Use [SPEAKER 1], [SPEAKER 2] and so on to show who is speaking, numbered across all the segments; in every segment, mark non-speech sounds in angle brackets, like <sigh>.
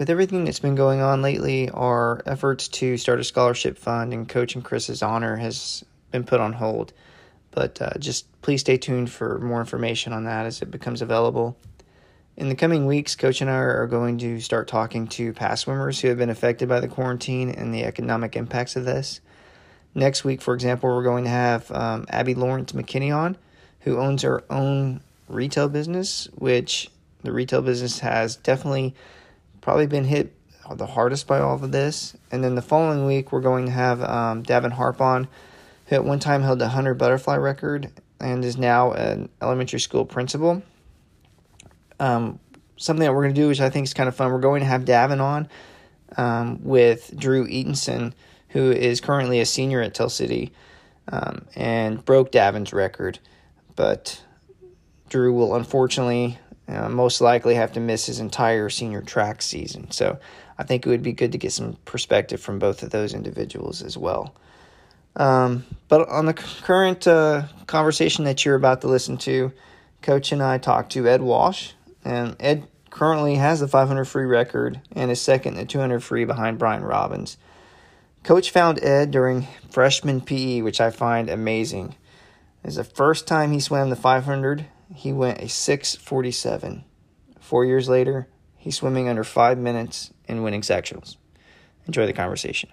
[SPEAKER 1] with everything that's been going on lately, our efforts to start a scholarship fund in Coach and Chris's honor has been put on hold. But uh, just please stay tuned for more information on that as it becomes available. In the coming weeks, Coach and I are going to start talking to past swimmers who have been affected by the quarantine and the economic impacts of this. Next week, for example, we're going to have um, Abby Lawrence McKinney on, who owns her own retail business, which the retail business has definitely probably been hit the hardest by all of this. And then the following week, we're going to have um, Davin Harp on, who at one time held the 100 butterfly record and is now an elementary school principal. Um, something that we're going to do, which I think is kind of fun, we're going to have Davin on um, with Drew Eatonson, who is currently a senior at Tell City um, and broke Davin's record. But Drew will unfortunately uh, most likely have to miss his entire senior track season. So I think it would be good to get some perspective from both of those individuals as well. Um, but on the current uh, conversation that you're about to listen to, Coach and I talked to Ed Walsh, and Ed currently has the 500 free record and is second in the 200 free behind Brian Robbins. Coach found Ed during freshman PE, which I find amazing. It's the first time he swam the 500 he went a 647. Four years later, he's swimming under five minutes and winning sectionals. Enjoy the conversation.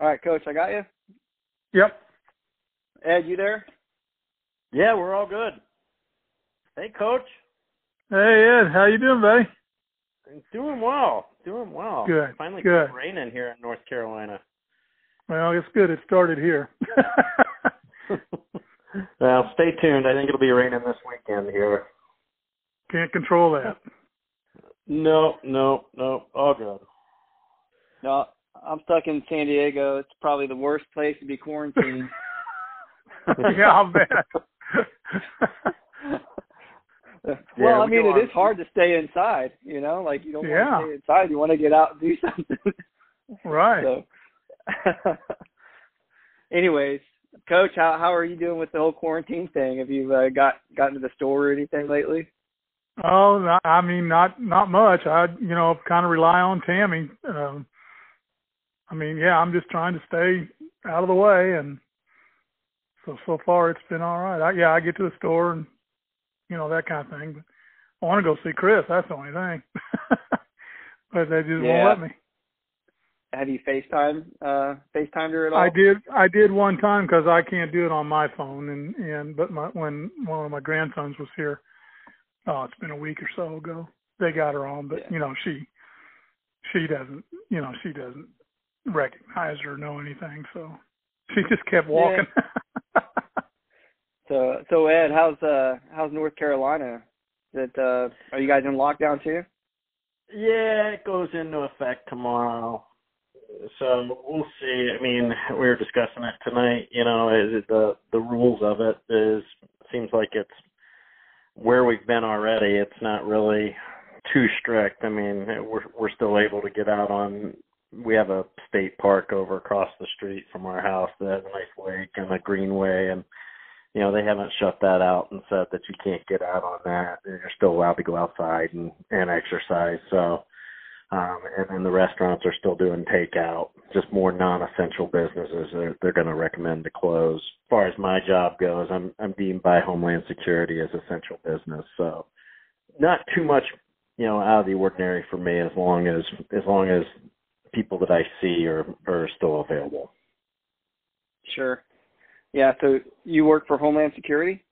[SPEAKER 2] All right, Coach, I got you.
[SPEAKER 3] Yep.
[SPEAKER 2] Ed, you there?
[SPEAKER 4] Yeah, we're all good. Hey, Coach.
[SPEAKER 3] Hey, Ed. How you doing, buddy?
[SPEAKER 4] Doing well. Doing well.
[SPEAKER 3] Good.
[SPEAKER 4] Finally,
[SPEAKER 3] good.
[SPEAKER 4] raining here in North Carolina.
[SPEAKER 3] Well, it's good. It started here. <laughs>
[SPEAKER 4] well, stay tuned. I think it'll be raining this weekend here.
[SPEAKER 3] Can't control that.
[SPEAKER 4] No, no, no. All good.
[SPEAKER 2] No, I'm stuck in San Diego. It's probably the worst place to be quarantined. <laughs> <laughs>
[SPEAKER 3] yeah, I'll bet.
[SPEAKER 2] well,
[SPEAKER 4] yeah,
[SPEAKER 2] I mean, it is hard to stay inside. You know, like you don't
[SPEAKER 3] yeah.
[SPEAKER 2] want to stay inside. You want to get out and do <laughs> something.
[SPEAKER 3] right.
[SPEAKER 2] So, anyways, Coach, how how are you doing with the whole quarantine thing? Have you uh, got gotten to the store or anything lately?
[SPEAKER 3] Oh, I mean, not not much. I you know kind of rely on Tammy. Um, I mean, yeah, I'm just trying to stay out of the way, and so so far it's been all right. I, yeah, I get to the store and you know that kind of thing. But I want to go see Chris. That's the only thing. <laughs> but they just
[SPEAKER 2] yeah.
[SPEAKER 3] won't let me
[SPEAKER 2] have you FaceTime uh FaceTimed her at all?
[SPEAKER 3] I did I did one time because I can't do it on my phone and and but my when one of my grandsons was here, oh it's been a week or so ago. They got her on, but
[SPEAKER 2] yeah.
[SPEAKER 3] you know she she doesn't you know she doesn't recognize her or know anything, so she just kept walking.
[SPEAKER 2] Yeah. <laughs> so so Ed, how's uh how's North Carolina? That uh are you guys in lockdown too?
[SPEAKER 4] Yeah, it goes into effect tomorrow so we'll see. I mean, we were discussing it tonight. You know, is the the rules of it is seems like it's where we've been already. It's not really too strict. I mean, we're we're still able to get out on. We have a state park over across the street from our house that has a nice lake and a greenway, and you know they haven't shut that out and said that you can't get out on that. And You're still allowed to go outside and and exercise. So um, and then the restaurants are still doing takeout. Just more non-essential businesses they're, they're going to recommend to close. As far as my job goes, I'm I'm deemed by Homeland Security as essential business, so not too much, you know, out of the ordinary for me as long as as long as people that I see are are still available.
[SPEAKER 2] Sure. Yeah. So you work for Homeland Security?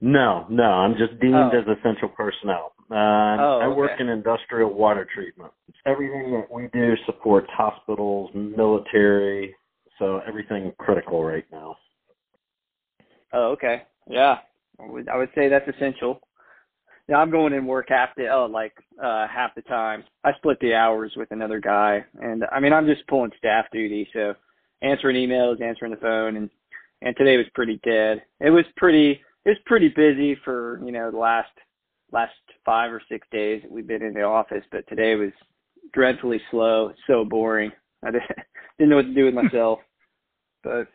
[SPEAKER 4] No, no, I'm just deemed
[SPEAKER 2] Oh.
[SPEAKER 4] as essential personnel. Uh,
[SPEAKER 2] Oh,
[SPEAKER 4] I work
[SPEAKER 2] okay.
[SPEAKER 4] in industrial water treatment. Everything that we do supports hospitals, military, so everything critical right now.
[SPEAKER 2] Oh, okay. Yeah. I would I would say that's essential. Yeah, I'm going in work half the oh like uh half the time. I split the hours with another guy and I mean I'm just pulling staff duty, so answering emails, answering the phone and and today was pretty dead. It was pretty it was pretty busy for, you know, the last last five or six days that we've been in the office, but today was dreadfully slow, so boring. I <laughs> didn't, know what to do with <laughs> myself. But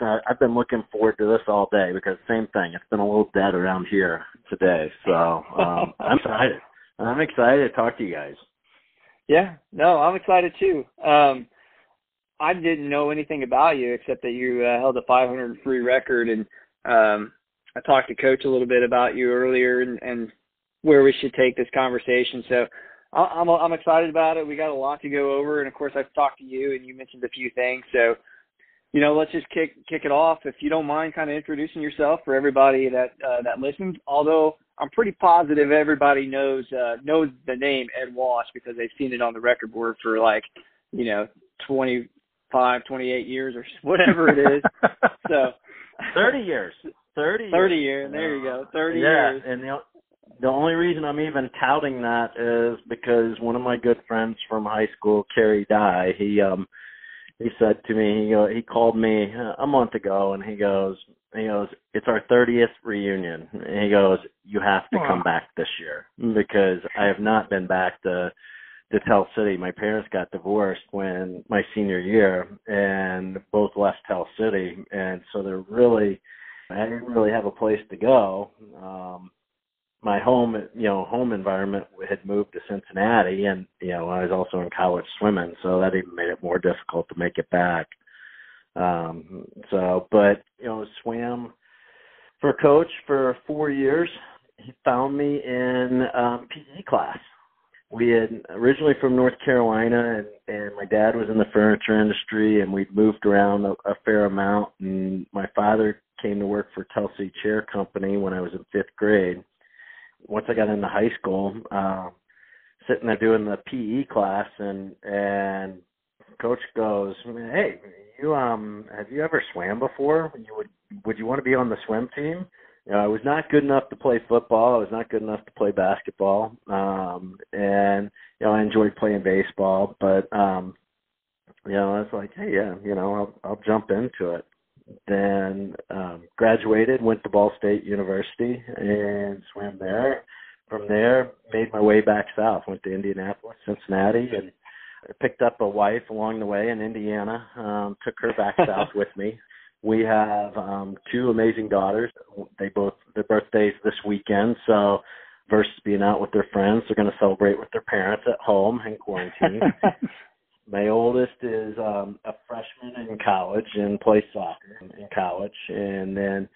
[SPEAKER 4] uh, I've been looking forward to this all day because same thing. It's been a little dead around here today, so um, <laughs> I'm excited. I'm excited to talk to you guys.
[SPEAKER 2] Yeah, no, I'm excited too. Um, I didn't know anything about you except that you uh, held a 500 free record, and um, I talked to Coach a little bit about you earlier and, and where we should take this conversation. So I'm I'm excited about it. We got a lot to go over, and of course I've talked to you, and you mentioned a few things. So, you know, let's just kick kick it off. If you don't mind, kind of introducing yourself for everybody that uh, that listens. Although I'm pretty positive everybody knows uh, knows the name Ed Walsh because they've seen it on the record board for like, you know, 25, 28 years or <laughs> whatever it is. so, <laughs>
[SPEAKER 4] 30 years. 30
[SPEAKER 2] 30 years. There you go. 30
[SPEAKER 4] yeah,
[SPEAKER 2] years.
[SPEAKER 4] and the the only reason I'm even touting that is because one of my good friends from high school, Kerry Dye, he um he said to me, he go, he called me a month ago, and he goes, he goes, it's our 30th reunion. And he goes, you have to come back this year because I have not been back to to Tell City. My parents got divorced when my senior year, and both left Tell City, and so they're really, I didn't really have a place to go. Um, my home, you know, home environment had moved to Cincinnati, and you know, I was also in college swimming, so that even made it more difficult to make it back. Um, so, but you know, swam for coach for four years. He found me in um, PE class. We had originally from North Carolina, and, and my dad was in the furniture industry, and we'd moved around a, a fair amount. And my father came to work for Tell City Chair Company when I was in fifth grade once I got into high school, uh, sitting there doing the PE class, and and coach goes, "Hey, you um, have you ever swam before? You would would you want to be on the swim team?" You know, I was not good enough to play football. I was not good enough to play basketball, um, and you know, I enjoyed playing baseball, but um, you know, I was like, "Hey, yeah, you know, I'll I'll jump into it." Then um, graduated, went to Ball State University and swam there. From there, made my way back south. Went to Indianapolis, Cincinnati, and picked up a wife along the way in Indiana. Um, took her back <laughs> south with me. We have um, two amazing daughters. They both their birthdays this weekend, so versus being out with their friends, they're going to celebrate with their parents at home in quarantine. <laughs> My oldest is um, a freshman in college and plays soccer in college, and then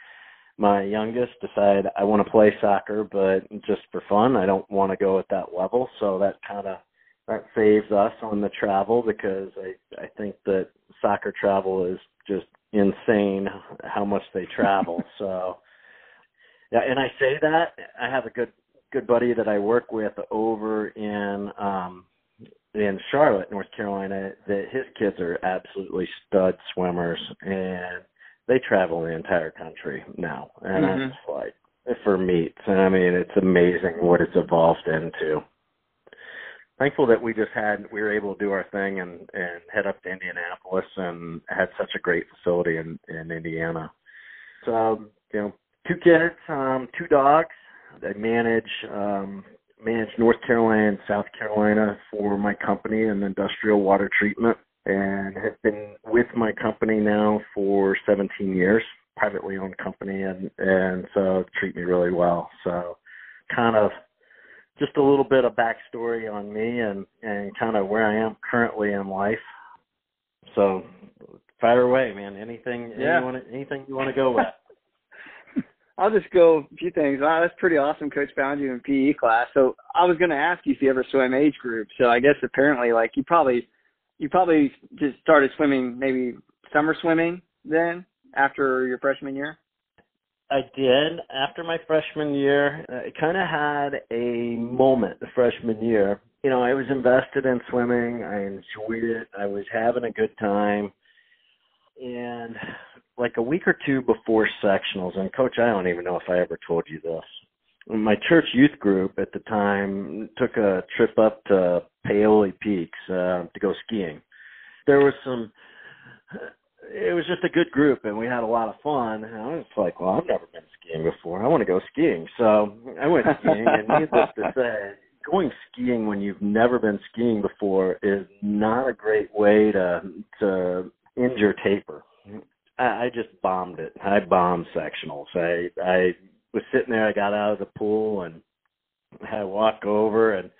[SPEAKER 4] my youngest decided I want to play soccer, but just for fun. I don't want to go at that level, so that kind of that saves us on the travel because I I think that soccer travel is just insane how much they travel. <laughs> so yeah, and I say that I have a good good buddy that I work with over in um in Charlotte, North Carolina, that his kids are absolutely stud swimmers and they travel the entire country now. And mm-hmm. it's like for meets. And I mean it's amazing what it's evolved into. Thankful that we just had we were able to do our thing and and head up to Indianapolis and had such a great facility in in Indiana. So you know, two kids, um, two dogs. I manage um manage North Carolina and South Carolina for my company in industrial water treatment and have been with my company now for 17 years, privately owned company, and and so treat me really well. So, kind of just a little bit of backstory on me and and kind of where I am currently in life. So, fire away, man. Anything, yeah. anyone, anything you want to go with.
[SPEAKER 2] I'll just go a few things. Wow, that's pretty awesome. Coach found you in PE class. So I was going to ask you if you ever swam age group. So I guess apparently, like you probably, you probably just started swimming maybe summer swimming then after your freshman year.
[SPEAKER 4] I did after my freshman year. Uh, I kind of had a moment the freshman year. You know, I was invested in swimming. I enjoyed it. I was having a good time, and like a week or two before sectionals, and coach, I don't even know if I ever told you this. My church youth group at the time took a trip up to Paoli Peaks uh, to go skiing. There was some. It was just a good group, and we had a lot of fun. And I was like, "Well, I've never been skiing before. I want to go skiing." So I went skiing, and needless to say, going skiing when you've never been skiing before is not a great way to to injure taper. I, just bombed it. I bombed sectionals. I I was sitting there. I got out of the pool and I walk over and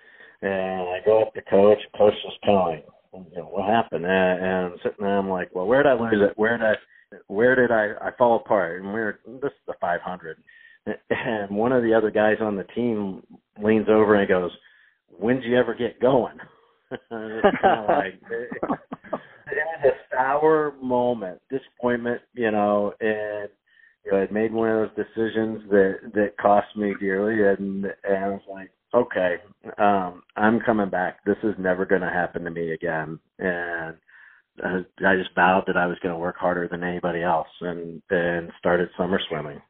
[SPEAKER 4] and I go up to coach. Coach was telling, you know, what happened? And, and I'm sitting there. I'm like, well, where did I lose it? Where did I where did I I fall apart? And we're this is the 500. And one of the other guys on the team leans over and goes, "When'd you ever get going?" <laughs> it's kind of like <laughs> sour moment, disappointment, you know, and you know, I'd made one of those decisions that that cost me dearly, and and I was like, okay, um, I'm coming back. This is never going to happen to me again, and I just vowed that I was going to work harder than anybody else, and and started summer swimming.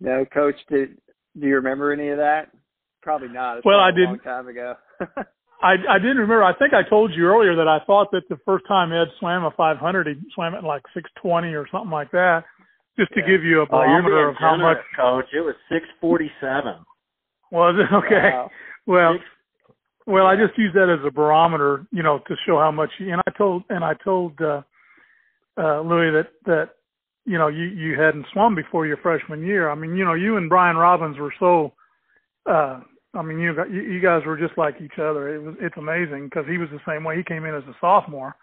[SPEAKER 2] No, coach, did do you remember any of that? Probably not. It's
[SPEAKER 3] well,
[SPEAKER 2] I
[SPEAKER 3] didn't.
[SPEAKER 2] A long time ago. <laughs>
[SPEAKER 3] I I didn't remember. I think I told you earlier that I thought that the first time Ed swam a 500, he swam it like 620 or something like that, just to
[SPEAKER 4] Yeah.
[SPEAKER 3] give you a
[SPEAKER 4] Oh,
[SPEAKER 3] barometer of how much
[SPEAKER 4] coach. It was 647.
[SPEAKER 3] was it. <laughs> Okay.
[SPEAKER 2] Wow.
[SPEAKER 3] Well,
[SPEAKER 4] Six-
[SPEAKER 3] Well, I just use that as a barometer, you know, to show how much. And I told and I told uh, uh, Louis that that you know you you hadn't swum before your freshman year. I mean, you know, you and Brian Robbins were so. Uh, I mean, you got- you guys were just like each other. It was it's amazing because he was the same way. He came in as a sophomore,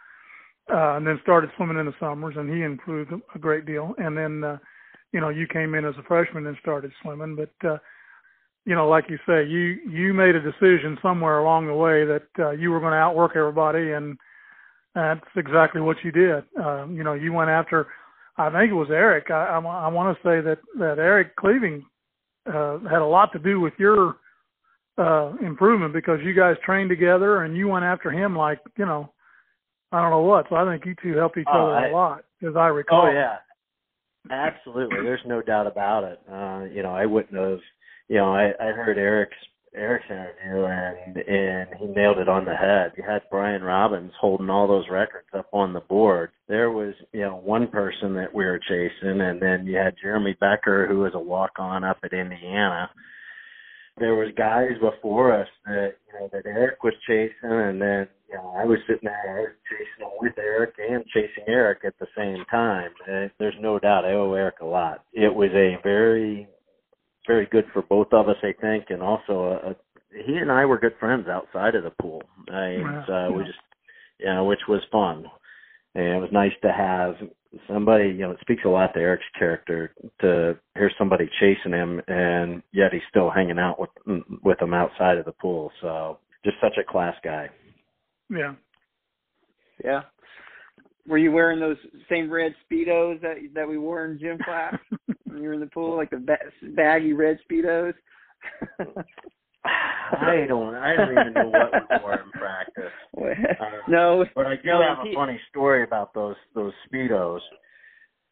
[SPEAKER 3] uh, and then started swimming in the summers, and he improved a great deal. And then, uh, you know, you came in as a freshman and started swimming, but. uh you know, like you say, you you made a decision somewhere along the way that uh, you were going to outwork everybody, and that's exactly what you did. Um, you know, you went after. I think it was Eric. I I, I want to say that that Eric Cleaving uh, had a lot to do with your uh, improvement because you guys trained together and you went after him like you know, I don't know what. So I think you two helped each
[SPEAKER 4] Oh,
[SPEAKER 3] other
[SPEAKER 4] I-
[SPEAKER 3] a lot, as I recall.
[SPEAKER 4] Oh yeah, absolutely. There's no doubt about it. Uh, you know, I wouldn't have. You know, I, I heard Eric's Eric's interview and and he nailed it on the head. You had Brian Robbins holding all those records up on the board. There was you know one person that we were chasing, and then you had Jeremy Becker who was a walk on up at Indiana. There was guys before us that you know that Eric was chasing, and then you know I was sitting there chasing with Eric and chasing Eric at the same time. And there's no doubt I owe Eric a lot. It was a very very good for both of us, I think, and also a, a he and I were good friends outside of the pool. I,
[SPEAKER 3] Yeah,
[SPEAKER 4] uh, we just, you know, which was fun, and it was nice to have somebody. You know, it speaks a lot to Eric's character to hear somebody chasing him, and yet he's still hanging out with with him outside of the pool. So, just such a class guy.
[SPEAKER 3] Yeah.
[SPEAKER 2] yeah. Were you wearing those same red speedos that that we wore in gym class <laughs> when you were in the pool, like the ba- baggy red speedos? <laughs>
[SPEAKER 4] I <laughs> don't. I don't even know what we wore in practice. <laughs> Uh,
[SPEAKER 2] no,
[SPEAKER 4] But I do
[SPEAKER 2] No,
[SPEAKER 4] have a funny story about those those speedos.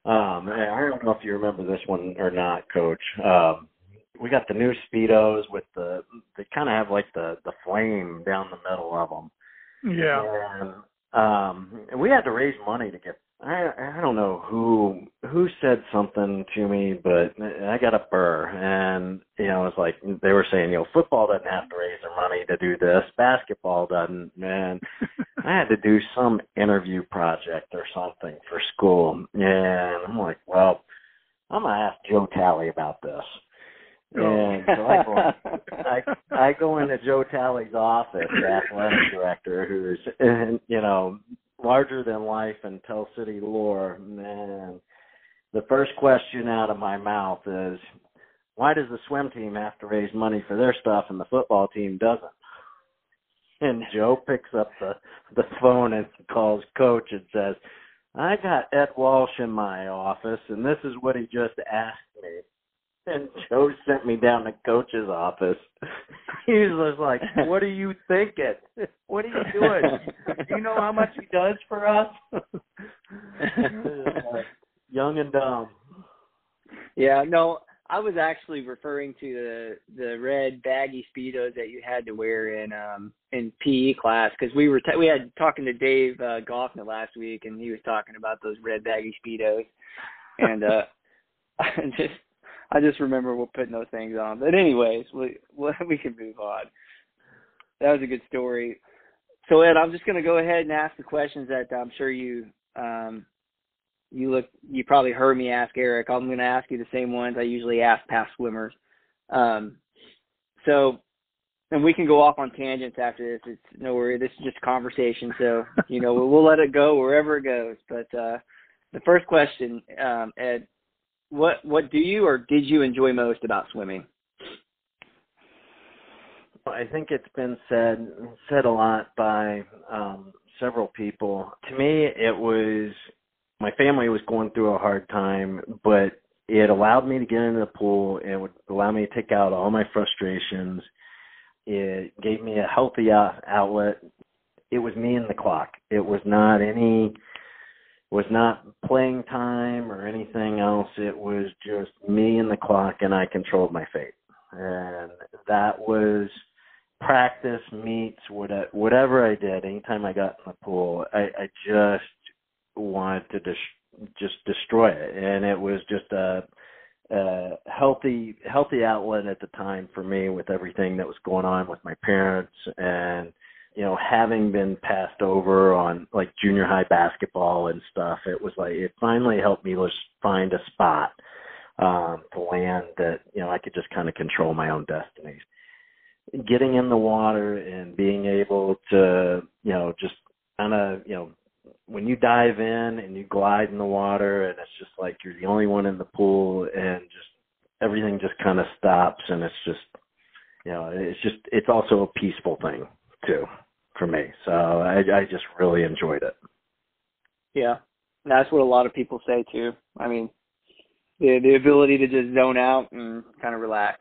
[SPEAKER 4] Um, and I don't know if you remember this one or not, Coach. Um, we got the new speedos with the they kind of have like the the flame down the middle of them.
[SPEAKER 3] Yeah.
[SPEAKER 4] And um, and we had to raise money to get. I I don't know who who said something to me, but I got a burr, and you know it's like they were saying, you know, football doesn't have to raise their money to do this, basketball doesn't, and <laughs> I had to do some interview project or something for school, and I'm like, well, I'm gonna ask Joe Talley about this. Oh. And so I go, I <laughs> I go into Joe Talley's office, the athletic director, who's and, you know larger than life and Tell City lore. man, the first question out of my mouth is, why does the swim team have to raise money for their stuff and the football team doesn't? And Joe picks up the the phone and calls coach and says, I got Ed Walsh in my office and this is what he just asked me. And Joe sent me down to coach's office. <laughs> He was like, What are you thinking? What are you doing? Do you know how much he does for us? <laughs> Young and dumb.
[SPEAKER 2] Yeah, no, I was actually referring to the the red baggy speedos that you had to wear in um in PE class because we were t- we had talking to Dave uh, Goffman last week and he was talking about those red baggy speedos and uh <laughs> just I just remember we're putting those things on. But anyways, we we can move on. That was a good story. So Ed, I'm just going to go ahead and ask the questions that I'm sure you um you look you probably heard me ask Eric. I'm going to ask you the same ones I usually ask past swimmers. Um, so, and we can go off on tangents after this. It's no worry. This is just conversation. So, you know, we'll, we'll let it go wherever it goes. But uh, the first question, um, Ed, what what do you or did you enjoy most about swimming?
[SPEAKER 4] I think it's been said said a lot by um, several people. To me, it was my family was going through a hard time, but it allowed me to get into the pool and would allow me to take out all my frustrations. It gave me a healthy outlet. It was me and the clock. It was not any was not playing time or anything else. It was just me and the clock and I controlled my fate. And that was practice meets whatever I did. Anytime I got in the pool, I, I just wanted to dis- just destroy it, and it was just a, a healthy healthy outlet at the time for me with everything that was going on with my parents and you know having been passed over on like junior high basketball and stuff it was like it finally helped me just find a spot um to land that you know I could just kind of control my own destinies getting in the water and being able to, you know, just kind of, you know, when you dive in and you glide in the water and it's just like you're the only one in the pool and just everything just kind of stops and it's just, you know, it's just, it's also a peaceful thing too for me. So I, I just really enjoyed it.
[SPEAKER 2] Yeah. That's what a lot of people say too. I mean, the the ability to just zone out and kind of relax.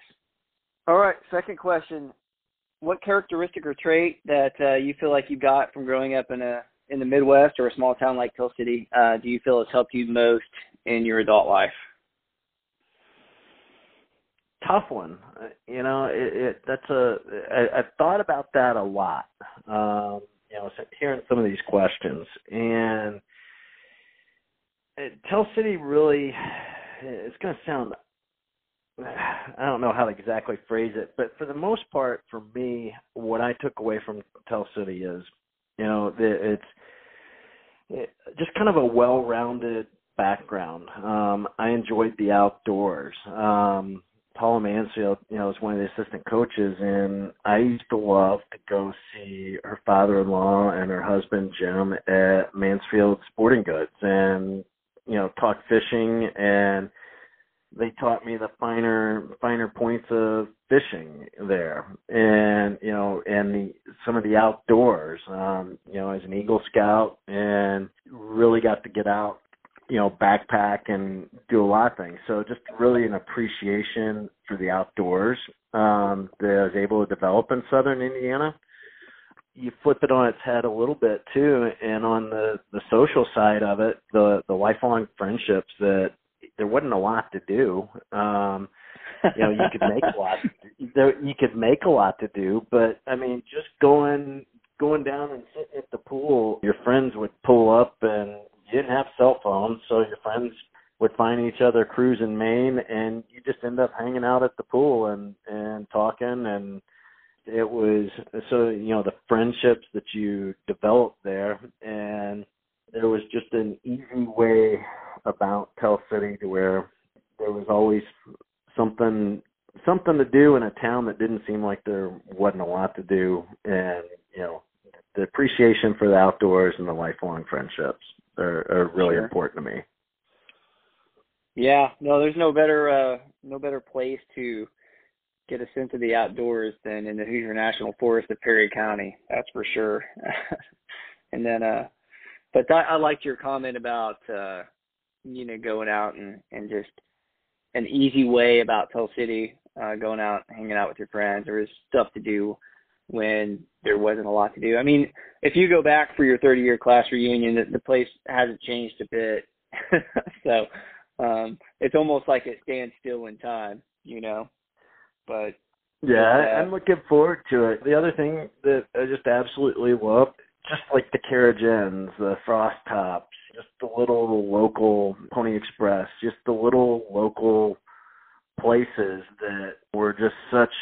[SPEAKER 2] All right, second question: What characteristic or trait that uh, you feel like you got from growing up in a in the Midwest or a small town like Tell City uh, do you feel has helped you most in your adult life?
[SPEAKER 4] Tough one. Uh, you know, it, it that's a. I, I've thought about that a lot. Um, you know, hearing some of these questions and. Tell City really, it's going to sound I don't know how to exactly phrase it, but for the most part, for me, what I took away from Tell City is, you know, it's it, just kind of a well-rounded background. Um, I enjoyed the outdoors. Um, Paula Mansfield, you know, is one of the assistant coaches, and I used to love to go see her father-in-law and her husband Jim at Mansfield Sporting Goods, and you know, talk fishing and they taught me the finer finer points of fishing there. And you know and the some of the outdoors um you know as an eagle scout and really got to get out you know backpack and do a lot of things so just really an appreciation for the outdoors um that I was able to develop in southern Indiana you flip it on its head a little bit too and on the the social side of it the the lifelong friendships that there wasn't a lot to do. Um, you know, you could make a lot. <laughs> There, you could make a lot to do, but I mean, just going going down and sitting at the pool, your friends would pull up, and you didn't have cell phones, so your friends would find each other cruising Main, and you just end up hanging out at the pool and and talking and it was so you know the friendships that you developed there and there was just an easy way about Tell City to where there was always something something to do in a town that didn't seem like there wasn't a lot to do and you know the appreciation for the outdoors and the lifelong friendships are, are really sure. important to me
[SPEAKER 2] yeah no there's no better uh no better place to get a sense of the outdoors than in the Hoosier National Forest of Perry County that's for sure <laughs> and then uh but I, I liked your comment about uh you know, going out and, and just an easy way about Tell City, uh, going out, hanging out with your friends. There was stuff to do when there wasn't a lot to do. I mean, if you go back for your 30 year class reunion, the, the place hasn't changed a bit. <laughs> so um, it's almost like it stands still in time, you know. But
[SPEAKER 4] yeah, uh, I'm looking forward to it. The other thing that I just absolutely love, just like the carriage ends, the frost tops, just the little local Pony Express, just the little local places that were just such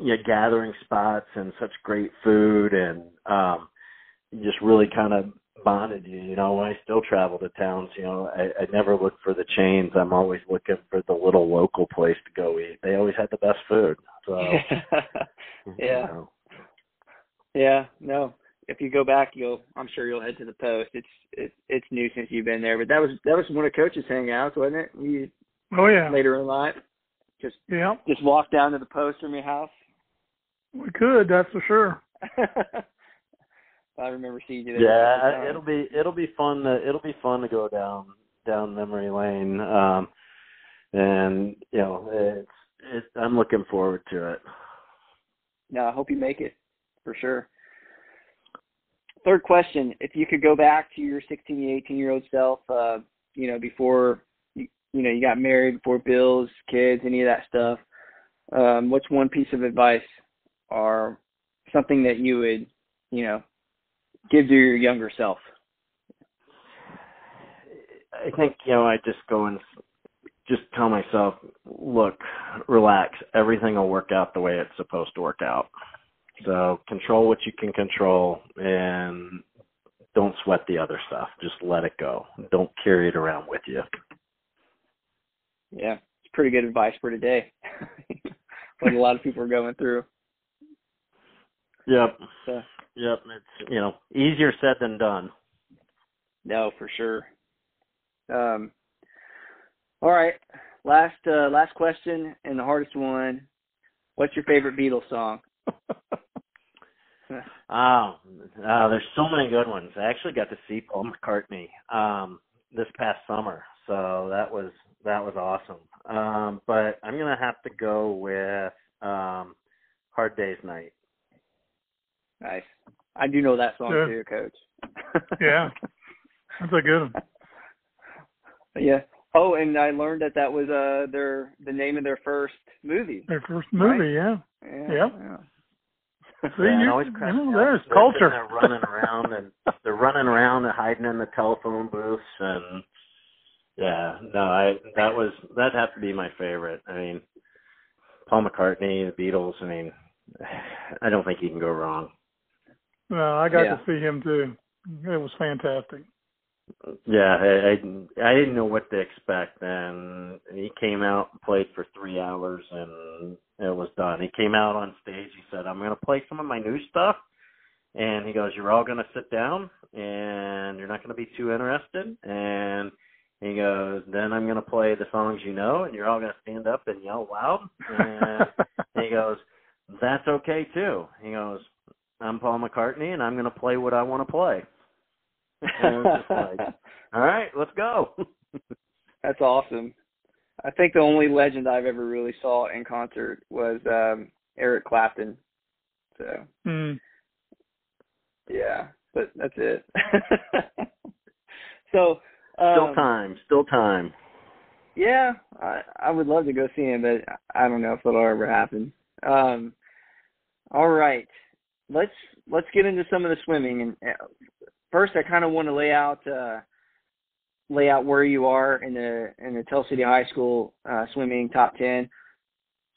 [SPEAKER 4] you know, gathering spots and such great food and um just really kind of bonded you. You know, when I still travel to towns, you know, I, I never look for the chains. I'm always looking for the little local place to go eat. They always had the best food. So <laughs> <laughs>
[SPEAKER 2] yeah.
[SPEAKER 4] You know.
[SPEAKER 2] Yeah, no. If you go back, you'll. I'm sure you'll head to the post. It's it's it's new since you've been there, but that was that was one of coaches' hangouts, wasn't it? You
[SPEAKER 3] Oh yeah.
[SPEAKER 2] later in life, just
[SPEAKER 3] Yeah.
[SPEAKER 2] just walk down to the post from your house.
[SPEAKER 3] We could, that's for sure. <laughs>
[SPEAKER 2] I remember seeing you there.
[SPEAKER 4] Yeah, it'll be it'll be fun to it'll be fun to go down down memory lane. Um and you know, it's it, I'm looking forward to it.
[SPEAKER 2] No, I hope you make it for sure. Third question: If you could go back to your 16, 18 year old self, uh, you know, before you, know you got married, before bills, kids, any of that stuff, um, what's one piece of advice or something that you would, you know, give to your younger self?
[SPEAKER 4] I think you know I just go and just tell myself, look, relax. Everything will work out the way it's supposed to work out. So control what you can control and don't sweat the other stuff. Just let it go. Don't carry it around with you.
[SPEAKER 2] Yeah, it's pretty good advice for today. <laughs> what a lot of people are going through.
[SPEAKER 4] Yep.
[SPEAKER 2] So,
[SPEAKER 4] Yep. It's you know easier said than done.
[SPEAKER 2] No, for sure. Um, all right, last uh, last question and the hardest one. What's your favorite Beatles song? <laughs>
[SPEAKER 4] Oh, uh, there's so many good ones. I actually got to see Paul McCartney um, this past summer, so that was that was awesome. Um, but I'm gonna have to go with um, Hard Day's Night.
[SPEAKER 2] Nice. I do know that song
[SPEAKER 3] Yeah.
[SPEAKER 2] too, Coach.
[SPEAKER 3] Yeah. That's a good one. <laughs>
[SPEAKER 2] yeah. Oh, and I learned that that was uh their the name of their first movie.
[SPEAKER 3] Their first movie, yeah.
[SPEAKER 2] Yeah.
[SPEAKER 3] Yep.
[SPEAKER 2] yeah.
[SPEAKER 3] See,
[SPEAKER 4] Yeah,
[SPEAKER 3] you,
[SPEAKER 4] always
[SPEAKER 3] you
[SPEAKER 4] cracks
[SPEAKER 3] know,
[SPEAKER 4] me up.
[SPEAKER 3] there's
[SPEAKER 4] They're
[SPEAKER 3] culture.
[SPEAKER 4] running around and they're running around and hiding in the telephone booths and yeah, no, I that was that'd have to be my favorite. I mean, Paul McCartney, the Beatles. I mean, <sighs> I don't think you can go wrong.
[SPEAKER 3] No, I got
[SPEAKER 2] Yeah.
[SPEAKER 3] to see him too. It was fantastic.
[SPEAKER 4] Yeah, I, I I didn't know what to expect, and he came out and played for three hours, and it was done. He came out on stage. He said, "I'm going to play some of my new stuff," and he goes, "You're all going to sit down, and you're not going to be too interested." And he goes, "Then I'm going to play the songs you know, and you're all going to stand up and yell loud." And <laughs> he goes, "That's okay too." He goes, "I'm Paul McCartney, and I'm going to play what I want to play." And it was just like, <laughs> all right, let's go. <laughs>
[SPEAKER 2] That's awesome. I think the only legend I've ever really saw in concert was um Eric Clapton. So
[SPEAKER 3] Mm.
[SPEAKER 2] yeah, but that's it. so um,
[SPEAKER 4] still time, still time.
[SPEAKER 2] Yeah, I I would love to go see him, but I don't know if it'll ever happen. Um, all right, let's let's get into some of the swimming. And uh, first, I kind of want to lay out uh, lay out where you are in the in the Tell City High School uh, swimming top ten.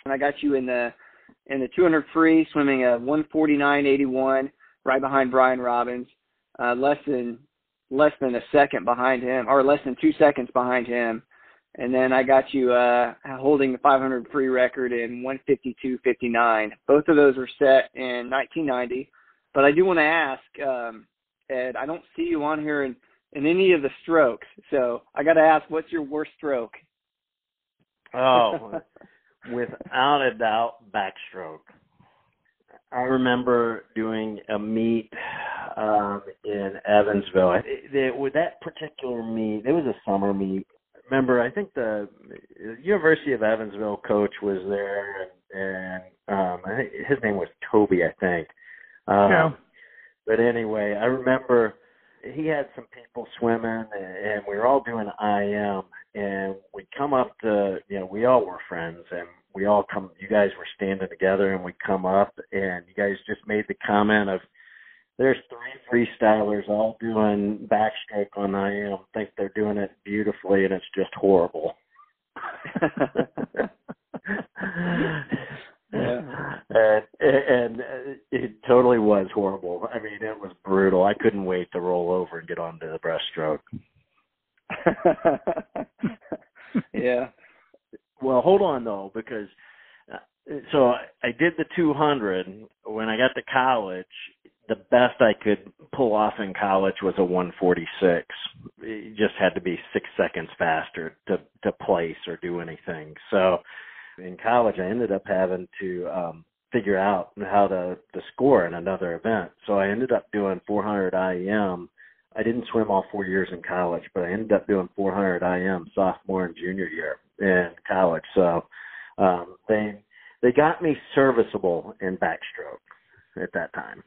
[SPEAKER 2] And I got you in the in the 200 free swimming a 149.81, right behind Brian Robbins, uh, less than less than a second behind him, or less than two seconds behind him. And then I got you uh, holding the 500 free record in 152.59. Both of those were set in 1990. But I do want to ask, um, Ed, I don't see you on here in, in any of the strokes. So I got to ask, what's your worst stroke?
[SPEAKER 4] Oh, <laughs> without a doubt, backstroke. I remember doing a meet um, in Evansville. It, it, with that particular meet, it was a summer meet. Remember, I think the University of Evansville coach was there, and, and um, I think his name was Toby, I think. Um,
[SPEAKER 3] Yeah.
[SPEAKER 4] But anyway, I remember he had some people swimming, and, and we were all doing IM, and we come up to, you know, we all were friends, and we all come. You guys were standing together, and we come up, and you guys just made the comment of, "There's three freestylers all doing backstroke on IM. Think they're doing it beautifully, and it's just horrible." <laughs> <laughs>
[SPEAKER 2] Yeah.
[SPEAKER 4] and and it totally was was horrible. I mean, it was brutal. I couldn't wait to roll over and get onto the breaststroke. <laughs>
[SPEAKER 2] yeah.
[SPEAKER 4] Well, hold on though, because uh, so I did the 200 when I got to college. The best I could pull off in college was a 146. It just had to be six seconds faster to to place or do anything. So in college, I ended up having to um, figure out how to to score in another event. So I ended up doing 400 IM. I didn't swim all four years in college, but I ended up doing 400 IM sophomore and junior year in college. So um, they they got me serviceable in backstroke at that time.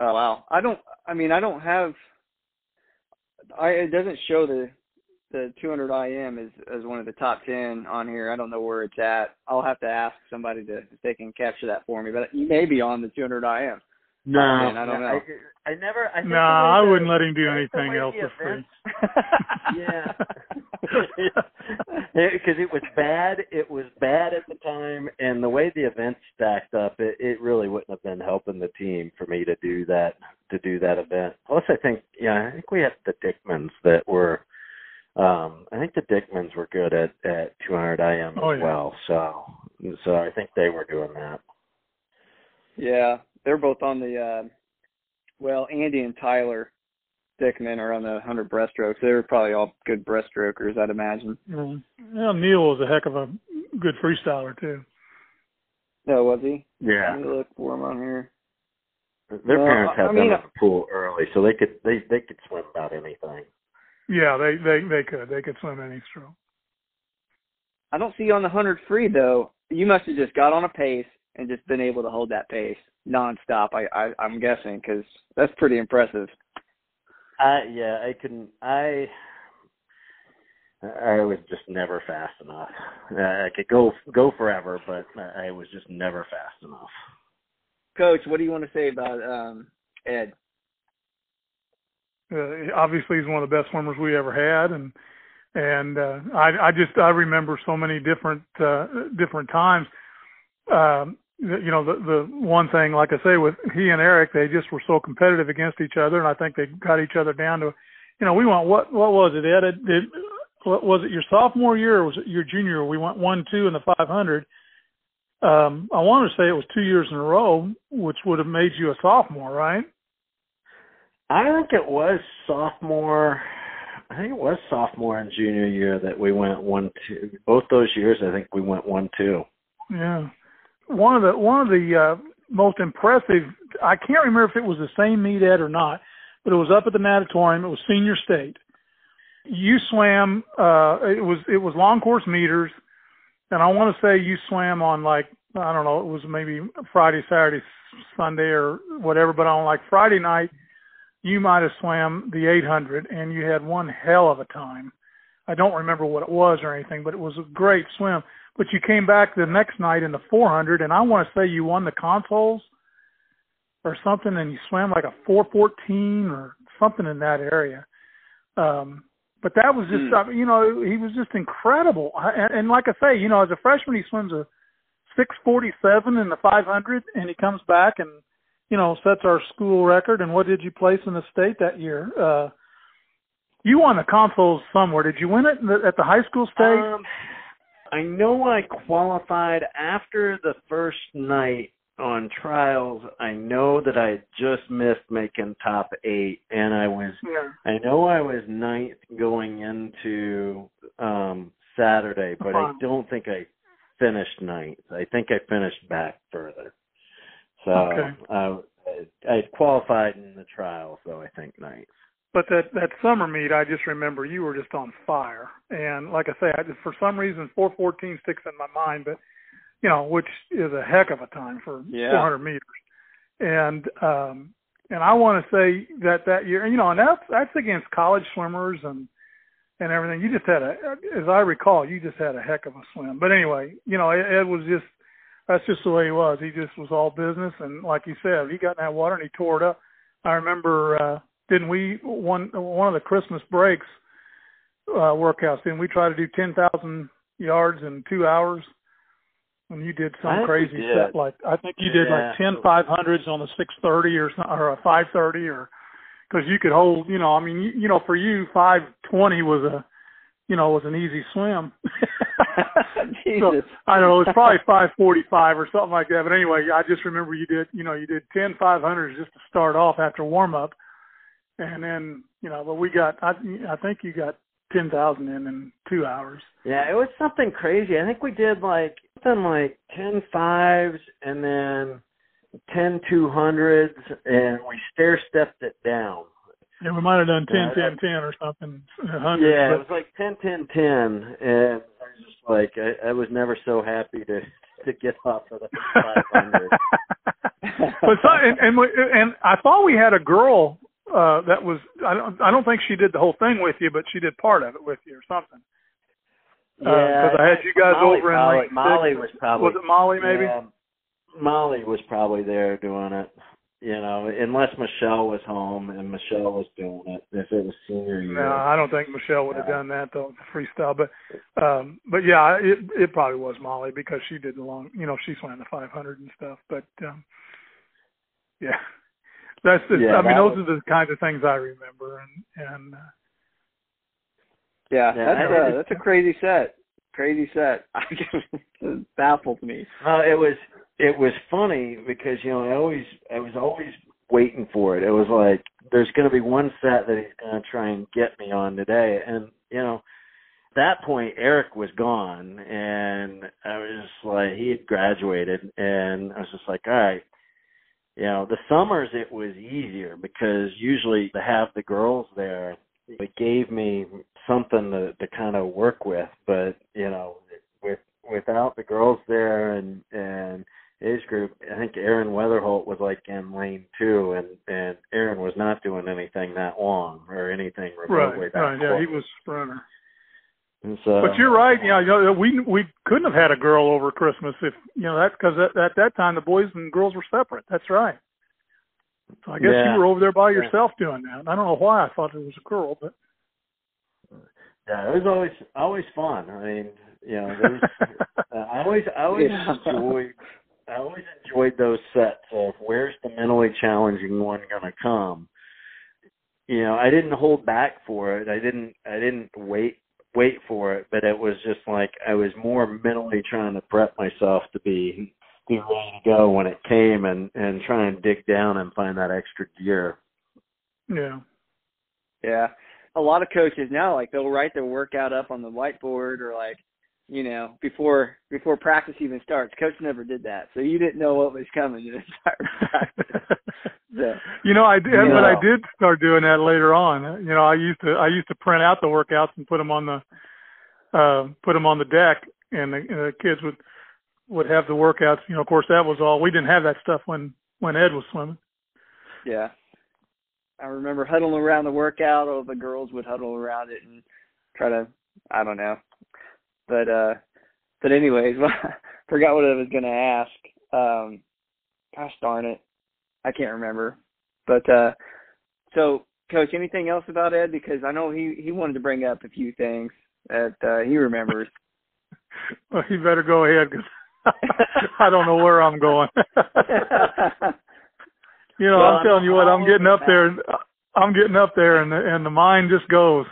[SPEAKER 2] Oh wow! I don't. I mean, I don't have. I it doesn't show the the 200 IM as as one of the top 10 on here. I don't know where it's at. I'll have to ask somebody to if they can capture that for me. But you may be on the 200 IM.
[SPEAKER 4] No,
[SPEAKER 2] I don't know.
[SPEAKER 4] I, I never. I
[SPEAKER 3] no, nah, I wouldn't let him do anything else for free. <laughs>
[SPEAKER 4] yeah, <laughs> because it was bad. It was bad at the time, and the way the event stacked up, it, it really wouldn't have been helping the team for me to do that to do that event. Plus, I think yeah, I think we had the Dickmans that were. Um, I think the Dickmans were good at at 200 IM
[SPEAKER 3] oh,
[SPEAKER 4] as
[SPEAKER 3] yeah.
[SPEAKER 4] well. So so I think they were doing that.
[SPEAKER 2] Yeah, they're both on the. Uh, well, Andy and Tyler Dickman are on the 100 breaststroke. They're probably all good breaststrokers, I'd imagine.
[SPEAKER 3] Yeah. Well, Neil was a heck of a good freestyler too.
[SPEAKER 2] No, was he?
[SPEAKER 4] Yeah.
[SPEAKER 2] Let me look for him on here.
[SPEAKER 4] Their parents
[SPEAKER 2] I
[SPEAKER 4] had
[SPEAKER 2] mean,
[SPEAKER 4] them in the pool early, so they could they they could swim about anything.
[SPEAKER 3] Yeah, they they they could they could swim any stroke.
[SPEAKER 2] I don't see you on the 100 free though. You must have just got on a pace and just been able to hold that pace nonstop. I, I I'm guessing because that's pretty impressive.
[SPEAKER 4] I yeah, I couldn't. I I was just never fast enough. I could go go forever, but I was just never fast enough.
[SPEAKER 2] Coach, what do you want to say about um, Ed?
[SPEAKER 3] Uh, obviously, he's one of the best swimmers we ever had, and and uh, I I just I remember so many different uh, different times. Um, you know, the the one thing, like I say, with he and Eric, they just were so competitive against each other, and I think they got each other down to, you know, we went what what was it, Ed? It, it, what was it your sophomore year or was it your junior? We went one two in the 500. Um, I want to say it was two years in a row, which would have made you a sophomore, right?
[SPEAKER 4] I think it was sophomore. I think it was sophomore and junior year that we went one two. Both those years, I think we went one two.
[SPEAKER 3] Yeah, one of the one of the uh, most impressive. I can't remember if it was the same meet Ed or not, but it was up at the natatorium. It was senior state. You swam. Uh, it was it was long course meters, and I want to say you swam on like I don't know. It was maybe Friday, Saturday, Sunday, or whatever. But on like Friday night, you might have swam the 800, and you had one hell of a time. I don't remember what it was or anything, but it was a great swim. But you came back the next night in the 400, and I want to say you won the consols or something, and you swam like a 414 or something in that area. Um, but that was just, uh, you know, he was just incredible. And, and like I say, you know, as a freshman, he swims a 647 in the 500, and he comes back and, you know, sets our school record. And what did you place in the state that year? Uh, you won the consols somewhere. Did you win it in the, at the high school state?
[SPEAKER 4] Um, I know I qualified after the first night on trials. I know that I just missed making top eight, and I was.
[SPEAKER 3] yeah.
[SPEAKER 4] I know I was ninth going into um Saturday, but I don't think I finished ninth. I think I finished back further. So
[SPEAKER 3] Okay.
[SPEAKER 4] uh, I, I qualified in the trials, though I think ninth.
[SPEAKER 3] But that that summer meet, I just remember you were just on fire. And like I say, I just, for some reason, 414 sticks in my mind. But you know, which is a heck of a time for
[SPEAKER 2] Yeah.
[SPEAKER 3] 400 meters. And um, and I want to say that that year, you know, and that's that's against college swimmers and and everything. You just had a, as I recall, you just had a heck of a swim. But anyway, you know, Ed, Ed was just that's just the way he was. He just was all business, and like you said, he got in that water and he tore it up. I remember, uh, didn't we one one of the Christmas breaks uh, workouts? Didn't we try to do ten thousand yards in two hours? when you did some crazy set like I think you did
[SPEAKER 4] Yeah.
[SPEAKER 3] like ten five hundreds on a six thirty or or a five thirty or because you could hold you know I mean you, you know for you five twenty was a you know was an easy swim. <laughs> <laughs>
[SPEAKER 2] Jesus.
[SPEAKER 3] I don't know it was probably five forty five or something like that. But anyway, I just remember you did you know you did ten five hundreds just to start off after warm up, and then you know but we got I I think you got ten thousand in in two hours.
[SPEAKER 4] Yeah, it was something crazy. I think we did like something like ten fives and then ten two hundreds, and we stair stepped it down.
[SPEAKER 3] Yeah, we might have done ten,
[SPEAKER 4] Yeah,
[SPEAKER 3] ten, ten, or something. a Hundred.
[SPEAKER 4] Yeah, it was like ten ten ten, and I was just like, I, I was never so happy to <laughs> to get off of the five hundred. <laughs>
[SPEAKER 3] but so, and, and we- and I thought we had a girl uh that was I don't I don't think she did the whole thing with you, but she did part of it with you or something.
[SPEAKER 4] Yeah,
[SPEAKER 3] 'cause I had you guys
[SPEAKER 4] Molly
[SPEAKER 3] over in
[SPEAKER 4] probably,
[SPEAKER 3] Lane
[SPEAKER 4] Molly was probably
[SPEAKER 3] Was it Molly maybe?
[SPEAKER 4] Yeah, Molly was probably there doing it. You know, unless Michelle was home and Michelle was doing it. If it was senior year.
[SPEAKER 3] No, I don't think Michelle would have done that though, freestyle. But um but yeah, it it probably was Molly because she did the long you know, she swam the five hundred and stuff. But um yeah. That's the
[SPEAKER 4] Yeah,
[SPEAKER 3] I mean those
[SPEAKER 4] was-
[SPEAKER 3] are the kinds of things I remember and and uh,
[SPEAKER 2] Yeah,
[SPEAKER 4] Yeah,
[SPEAKER 2] that's
[SPEAKER 4] I
[SPEAKER 2] a
[SPEAKER 4] really-
[SPEAKER 2] that's a crazy set. Crazy set. <laughs> it baffles me.
[SPEAKER 4] Uh, it was it was funny because you know I always I was always waiting for it. It was like there's going to be one set that he's going to try and get me on today, and you know at that point Eric was gone, and I was just like he had graduated, and I was just like all right. You know, the summers it was easier because usually to have the girls there, it gave me something to to kind of work with. But you know, with without the girls there and and his group, I think Aaron Weatherholt was like in lane two, and and Aaron was not doing anything that long or anything remotely
[SPEAKER 3] right,
[SPEAKER 4] that
[SPEAKER 3] right, yeah, he was sprinter.
[SPEAKER 4] So,
[SPEAKER 3] But you're right. You know, you know, we we couldn't have had a girl over Christmas if you know that's because at, at that time the boys and girls were separate. That's right. So I guess
[SPEAKER 4] Yeah.
[SPEAKER 3] you were over there by
[SPEAKER 4] Yeah.
[SPEAKER 3] yourself doing that. I don't know why I thought it was a girl, but
[SPEAKER 4] Yeah, it was always always fun. I mean, you know, was, <laughs> uh, I always I always
[SPEAKER 2] Yeah.
[SPEAKER 4] enjoyed I always enjoyed those sets of where's the mentally challenging one going to come. You know, I didn't hold back for it. I didn't I didn't wait wait for it, but it was just like I was more mentally trying to prep myself to be be ready to go when it came and and try and dig down and find that extra gear.
[SPEAKER 3] yeah,
[SPEAKER 2] Yeah. A lot of coaches now, like they'll write their workout up on the whiteboard or like, you know, before before practice even starts. Coach never did that, so you didn't know what was coming the entire <laughs> practice. So,
[SPEAKER 3] you know, I did,
[SPEAKER 4] You
[SPEAKER 3] but I did start doing that later on. You know, I used to I used to print out the workouts and put them on the uh, put them on the deck, and the, and the kids would would have the workouts. You know, of course, that was all. We didn't have that stuff when when Ed was swimming.
[SPEAKER 2] yeah. I remember huddling around the workout, or the girls would huddle around it and try to, I don't know. But uh but anyways, <laughs> forgot what I was gonna ask. Um gosh darn it. I can't remember. But uh so coach, anything else about Ed? Because I know he he wanted to bring up a few things that uh he remembers. <laughs>
[SPEAKER 3] Well, you better go ahead because <laughs> I don't know where I'm going. <laughs> you know,
[SPEAKER 4] Well,
[SPEAKER 3] I'm telling you what, I'm getting up there. and I'm getting up there, and the, and the mind just goes.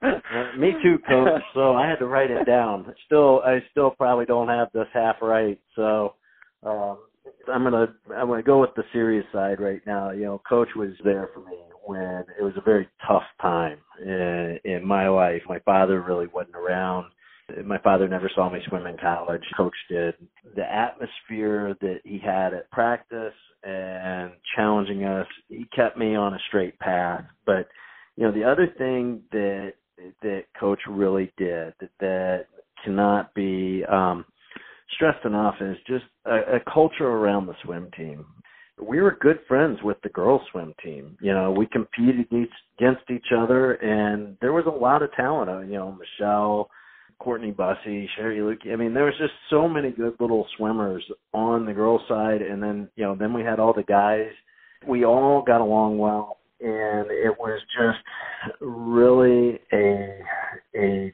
[SPEAKER 4] Uh, me too, coach. So I had to write it down. Still, I still probably don't have this half right. So um, I'm gonna I'm gonna go with the serious side right now. You know, coach was there for me when it was a very tough time in, in my life. My father really wasn't around. My father never saw me swim in college. Coach did. The atmosphere that he had at practice and challenging us, he kept me on a straight path. But you know, the other thing that that coach really did that, that cannot be um stressed enough is just a, a culture around the swim team. We were good friends with the girls swim team. You know, we competed each, against each other and there was a lot of talent. Uh, You know, Michelle, Courtney Bussey, Sherry Luke. I mean, there was just so many good little swimmers on the girls side and then, you know, then we had all the guys. We all got along well and it was just really a a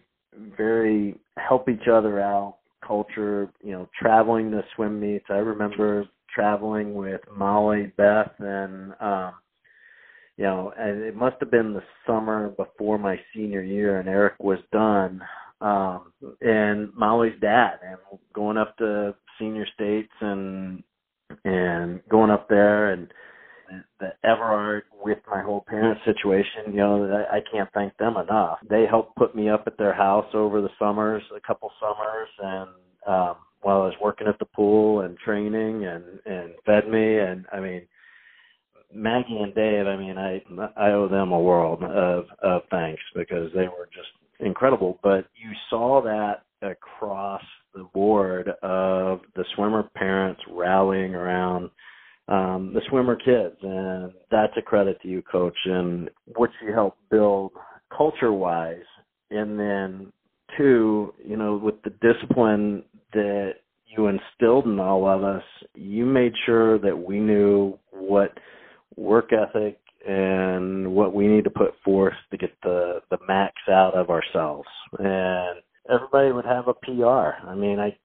[SPEAKER 4] very help each other out culture, you know, traveling to swim meets. I remember traveling with Molly, Beth, and um, you know, and it must have been the summer before my senior year, and Eric was done, um, and Molly's dad, and going up to senior states and and going up there and the Everard with my whole parent situation, you know, I, I can't thank them enough. They helped put me up at their house over the summers, a couple summers, and um, while I was working at the pool and training and and fed me, and I mean, Maggie and Dave, I mean, I I owe them a world of of thanks because they were just incredible. But you saw that across the board of the swimmer parents rallying around um, the swimmer kids, and that's a credit to you, coach, and what you helped build culture wise, and then two, you know, with the discipline that you instilled in all of us, you made sure that we knew what work ethic and what we need to put forth to get the the max out of ourselves. And everybody would have a PR. I mean, I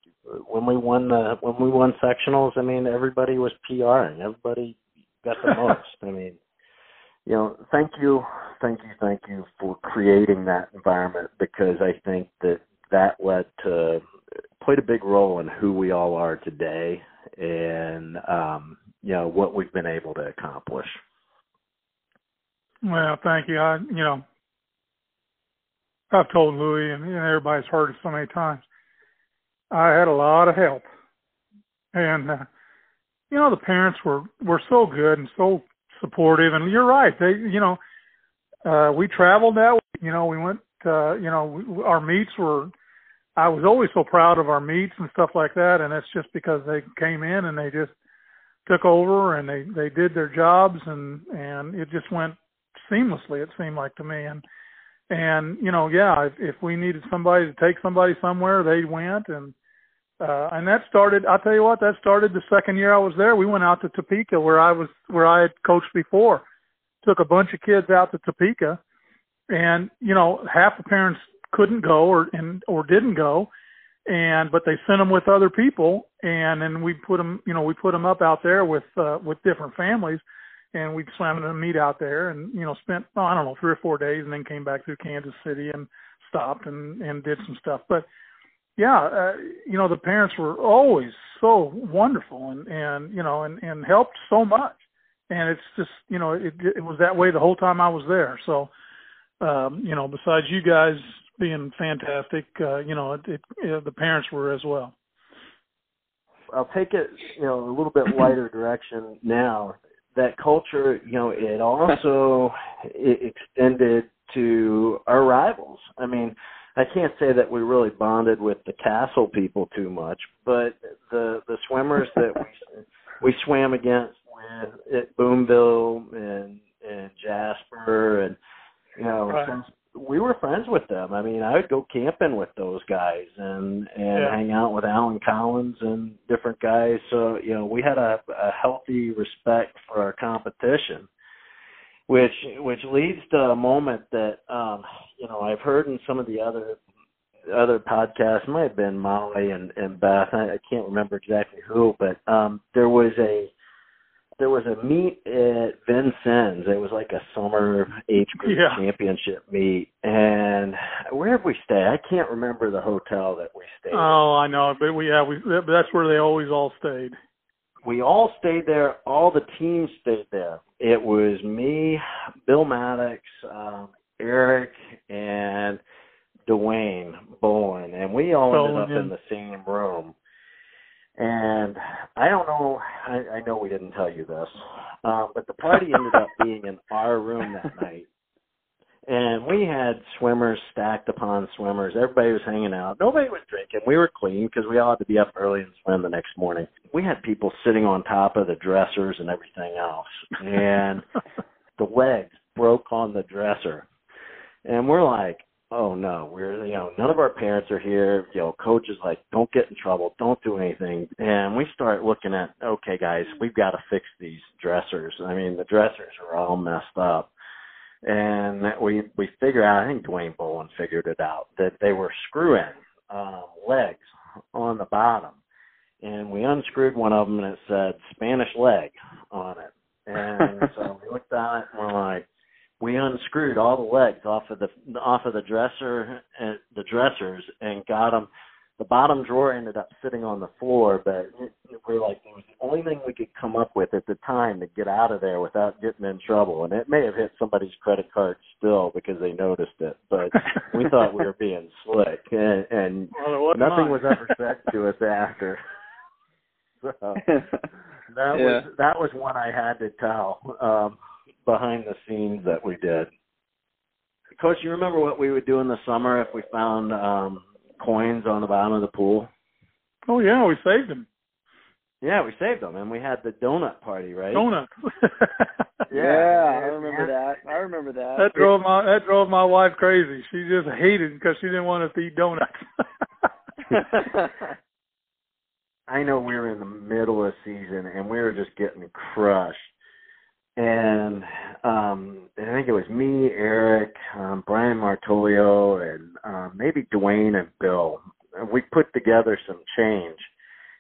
[SPEAKER 4] when we won the when we won sectionals, I mean everybody was PRing. Everybody got the <laughs> most. I mean, you know, thank you, thank you, thank you for creating that environment because I think that that led to played a big role in who we all are today and um, you know what we've been able to accomplish.
[SPEAKER 3] Well, thank you. I, you know, I've told Louie and, and everybody's heard it so many times. I had a lot of help, and uh, you know the parents were were so good and so supportive. And you're right, they you know uh, we traveled that way. You know we went. Uh, you know we, our meets were. I was always so proud of our meets and stuff like that, and that's just because they came in and they just took over and they they did their jobs and and it just went seamlessly. It seemed like to me and and you know yeah if, if we needed somebody to take somebody somewhere they went and uh and that started i'll tell you what that started the second year i was there. We went out to topeka where i was where i had coached before. Took a bunch of kids out to topeka and you know half the parents couldn't go or and or didn't go. And but they sent them with other people and then we put them you know we put them up out there with uh with different families and we in a meet out there and you know spent oh, I don't know three or four days and then came back through Kansas City and stopped and and did some stuff. But yeah uh, you know the parents were always so wonderful and and you know and and helped so much. And it's just you know it it was that way the whole time I was there. So um you know besides you guys being fantastic uh you know it, it, it the parents were as well.
[SPEAKER 4] I'll take it, you know, a little bit lighter <clears throat> direction now. That culture, you know, it also it extended to our rivals. I mean, I can't say that we really bonded with the Castle people too much, but the the swimmers that we <laughs> we swam against with at Boonville and and Jasper and you know
[SPEAKER 3] right
[SPEAKER 4] we were friends with them. I mean, I would go camping with those guys and and
[SPEAKER 3] yeah.
[SPEAKER 4] hang out with Alan Collins and different guys. So you know, we had a, a healthy respect for our competition, which which leads to a moment that um, you know I've heard in some of the other other podcasts. It might have been Molly and and Beth. I, I can't remember exactly who, but um, there was a there was a meet at Vincennes. It was like a summer age group
[SPEAKER 3] yeah.
[SPEAKER 4] championship meet. And where did we stay? I can't remember the hotel that we stayed.
[SPEAKER 3] Oh, I know, but we yeah, we that's where they always all stayed.
[SPEAKER 4] We all stayed there. All the teams stayed there. It was me, Bill Maddox, um, Eric, and Dwayne Bowen, and we all ended up in the same room. And I don't know, I, I know we didn't tell you this, um, but the party ended up being in our room that night. And we had swimmers stacked upon swimmers. Everybody was hanging out. Nobody was drinking. We were clean because we all had to be up early and swim the next morning. We had people sitting on top of the dressers and everything else. And <laughs> the legs broke on the dresser. And we're like, oh no, we're you know none of our parents are here. You know, coach is like, don't get in trouble, don't do anything, and we start looking at, okay, guys, we've got to fix these dressers. I mean, the dressers are all messed up, and we we figure out. I think Dwayne Bowen figured it out that they were screwing um, legs on the bottom, and we unscrewed one of them, and it said Spanish leg on it. And <laughs> so we looked at it, and we're like, we unscrewed all the legs off of the off of the dresser and the dressers and got them the bottom drawer ended up sitting on the floor, but we are like, it was the only thing we could come up with at the time to get out of there without getting in trouble. And it may have hit somebody's credit card still because they noticed it, but we <laughs> thought we were being slick, and, and
[SPEAKER 3] well,
[SPEAKER 4] nothing
[SPEAKER 3] mine.
[SPEAKER 4] was ever said to us after. <laughs> So that
[SPEAKER 2] Yeah.
[SPEAKER 4] was that was one I had to tell um, behind the scenes that we did. Coach, you remember what we would do in the summer if we found um, coins on the bottom of the pool?
[SPEAKER 3] Oh yeah, we saved them.
[SPEAKER 4] Yeah, we saved them, and we had the donut party, right?
[SPEAKER 3] Donuts. <laughs>
[SPEAKER 2] Yeah, I remember that. I remember that.
[SPEAKER 3] That drove my that drove my wife crazy. She just hated because she didn't want us to eat donuts. <laughs>
[SPEAKER 4] I know we were in the middle of season and we were just getting crushed. And um I think it was me, Eric, um, Brian Martolio, and um, maybe Dwayne and Bill. And we put together some change,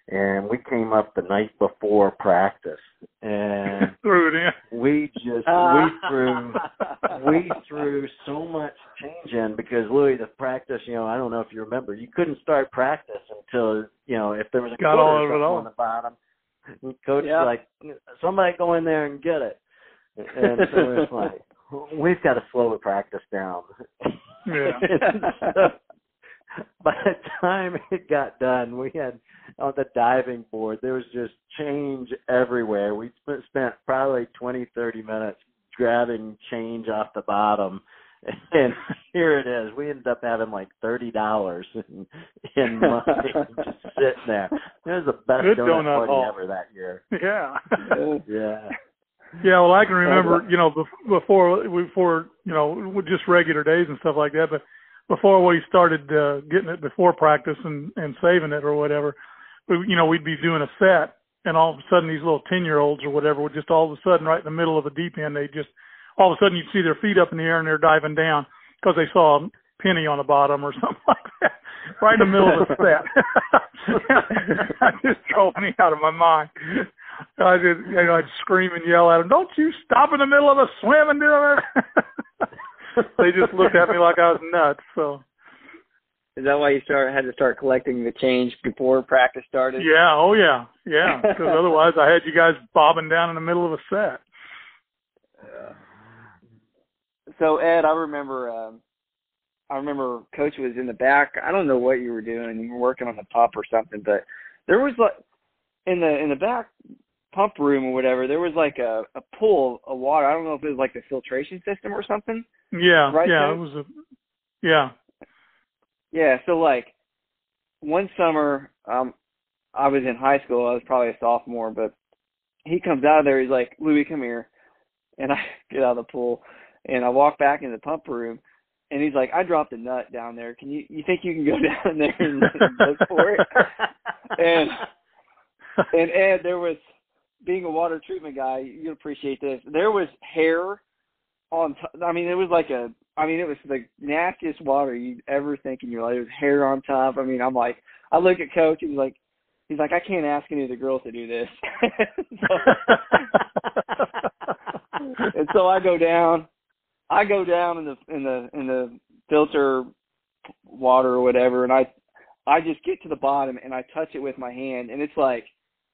[SPEAKER 4] and we came up the night before practice, and <laughs>
[SPEAKER 3] Threw it in.
[SPEAKER 4] we just we threw we threw so much change in because Louis, the practice, you know, I don't know if you remember, you couldn't start practice until you know if there was a
[SPEAKER 3] Got
[SPEAKER 4] quarter
[SPEAKER 3] all
[SPEAKER 4] or
[SPEAKER 3] of it
[SPEAKER 4] something
[SPEAKER 3] all.
[SPEAKER 4] on the bottom. And Coach
[SPEAKER 2] Yeah.
[SPEAKER 4] like somebody go in there and get it, and so it's <laughs> like we've got to slow the practice down.
[SPEAKER 3] Yeah. <laughs>
[SPEAKER 4] So, by the time it got done, we had on the diving board there was just change everywhere. We spent, spent probably twenty thirty minutes grabbing change off the bottom. <laughs> And here it is. We ended up having like thirty dollars in, in money just sitting there. It was the best
[SPEAKER 3] Good
[SPEAKER 4] donut,
[SPEAKER 3] donut
[SPEAKER 4] party
[SPEAKER 3] haul.
[SPEAKER 4] ever that year.
[SPEAKER 3] Yeah.
[SPEAKER 4] Yeah.
[SPEAKER 3] Yeah, well, I can remember, you know, before before you know, just regular days and stuff like that. But before we started uh, getting it before practice and and saving it or whatever, we, you know, we'd be doing a set, and all of a sudden these little ten year olds or whatever would just all of a sudden right in the middle of the deep end, they just all of a sudden you'd see their feet up in the air and they're diving down because they saw a penny on the bottom or <laughs> something like that, right in the middle of the set. <laughs> that just drove me out of my mind. I just, you know, I'd scream and yell at them, "Don't you stop in the middle of a swim and do it!" they just looked at me like I was nuts. So
[SPEAKER 2] Is that why you start had to start collecting the change before practice started?
[SPEAKER 3] yeah, oh yeah, yeah. Because <laughs> otherwise, I had you guys bobbing down in the middle of a set.
[SPEAKER 2] So Ed, I remember um I remember coach was in the back. I don't know what you were doing. You were working on the pump or something, but there was like in the in the back pump room or whatever, there was like a a pool of water. I don't know if it was like the filtration system or something.
[SPEAKER 3] Yeah,
[SPEAKER 2] Right,
[SPEAKER 3] yeah.
[SPEAKER 2] Coach?
[SPEAKER 3] It was a yeah.
[SPEAKER 2] Yeah, so like one summer, um I was in high school, I was probably a sophomore, but he comes out of there, he's like, Louis, come here and I <laughs> get out of the pool and I walk back in the pump room and he's like, I dropped a nut down there. Can you you think you can go <laughs> down there and, and look for it? <laughs> And and Ed, there was being a water treatment guy, you'd appreciate this. There was hair on. T- I mean, it was like a. I mean, it was the nastiest water you'd ever think in your life. There was hair on top. I mean, I'm like, I look at Coach. He's like, he's like, I can't ask any of the girls to do this. <laughs> and so I go down. I go down in the in the in the filter water or whatever, and I I just get to the bottom and I touch it with my hand, and it's like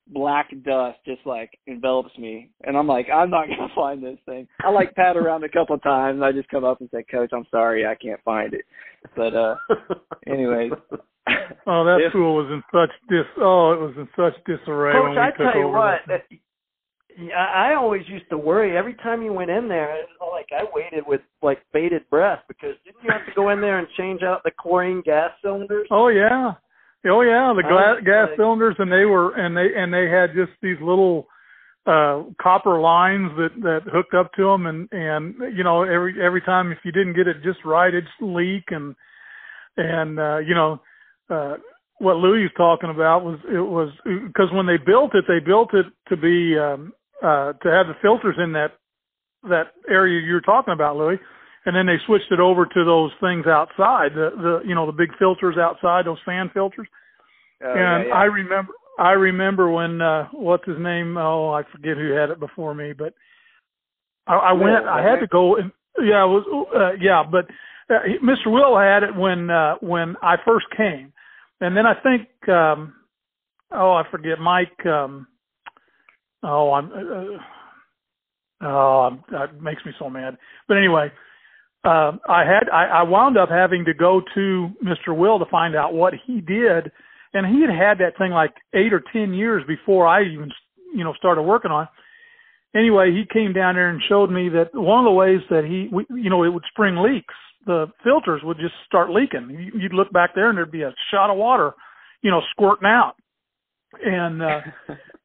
[SPEAKER 2] black dust just like envelops me, and I'm like, I'm not <laughs> gonna find this thing. I like pat around a couple of times, and I just come up and say, Coach, I'm sorry, I can't find it. But uh, <laughs> anyways.
[SPEAKER 3] Oh, that
[SPEAKER 2] If-
[SPEAKER 3] pool was in such dis. Oh, it was in such disarray when
[SPEAKER 4] Coach,
[SPEAKER 3] we
[SPEAKER 4] I
[SPEAKER 3] took
[SPEAKER 4] tell you
[SPEAKER 3] over.
[SPEAKER 4] what,
[SPEAKER 3] that thing.
[SPEAKER 4] I I always used to worry every time you went in there. Like I waited with like bated breath because didn't you have to go in there and change out the chlorine gas cylinders?
[SPEAKER 3] Oh yeah, oh yeah. The gla- gas
[SPEAKER 4] like-
[SPEAKER 3] cylinders, and they were, and they, and they had just these little uh copper lines that that hooked up to them, and and you know every every time if you didn't get it just right, it'd leak, and and uh, you know uh what Louis was talking about was it was because when they built it, they built it to be um uh to have the filters in that that area you were talking about, Louis and then they switched it over to those things outside the the you know the big filters outside those fan filters
[SPEAKER 2] Oh,
[SPEAKER 3] and
[SPEAKER 2] yeah, yeah.
[SPEAKER 3] I remember I remember when uh what's his name? Oh, I forget who had it before me, but I, I
[SPEAKER 2] Will,
[SPEAKER 3] went. I had to go. And, yeah, it was uh, yeah, but uh, Mr. Will had it when uh when I first came, and then I think um oh I forget Mike. um Oh, I'm. Uh, oh, I'm, that makes me so mad. But anyway, um, I had I, I wound up having to go to Mr. Will to find out what he did, and he had had that thing like eight or ten years before I even you know started working on. Anyway, he came down there and showed me that one of the ways that he we, you know it would spring leaks. The filters would just start leaking. You- You'd look back there and there'd be a shot of water, you know, squirting out. And uh,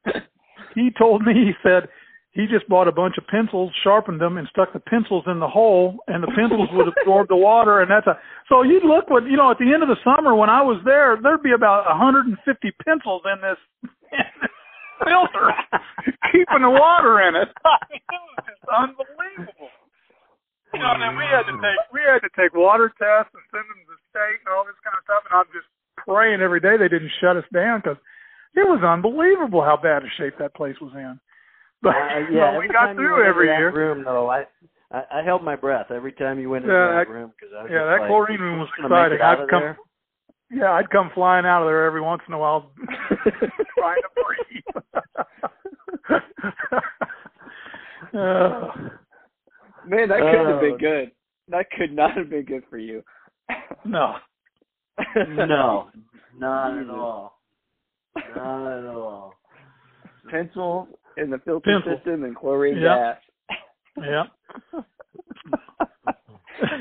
[SPEAKER 3] <laughs> he told me he said he just bought a bunch of pencils, sharpened them, and stuck the pencils in the hole, and the pencils would absorb the water, and that's a. So you'd look what you know at the end of the summer when I was there, there'd be about 150 pencils in this, <laughs> in this filter, keeping the water in it. it was just unbelievable. You know, and then we had to take we had to take water tests and send them to the state and all this kind of stuff, and I'm just praying every day they didn't shut us down because it was unbelievable how bad a shape that place was in. <laughs> But
[SPEAKER 4] Uh,
[SPEAKER 3] you
[SPEAKER 4] yeah,
[SPEAKER 3] know, we
[SPEAKER 4] every
[SPEAKER 3] got
[SPEAKER 4] time you
[SPEAKER 3] through
[SPEAKER 4] went
[SPEAKER 3] every year.
[SPEAKER 4] that room, though, I, I I held my breath every time you went into
[SPEAKER 3] Yeah,
[SPEAKER 4] that,
[SPEAKER 3] that-
[SPEAKER 4] room because I was
[SPEAKER 3] yeah, that
[SPEAKER 4] like,
[SPEAKER 3] chlorine room was
[SPEAKER 4] "I'm gonna make
[SPEAKER 3] exciting. I'd come,
[SPEAKER 4] there."
[SPEAKER 3] yeah, I'd come flying out of there every once in a while, <laughs> trying to breathe. <laughs> uh,
[SPEAKER 2] Man, that couldn't have
[SPEAKER 4] Oh.
[SPEAKER 2] been good. That could not have been good for you.
[SPEAKER 3] no,
[SPEAKER 4] no, not at all. Not at all.
[SPEAKER 2] Pencil in the filter
[SPEAKER 3] Pencil.
[SPEAKER 2] system and chlorine
[SPEAKER 3] Yeah.
[SPEAKER 2] gas.
[SPEAKER 3] yeah, <laughs>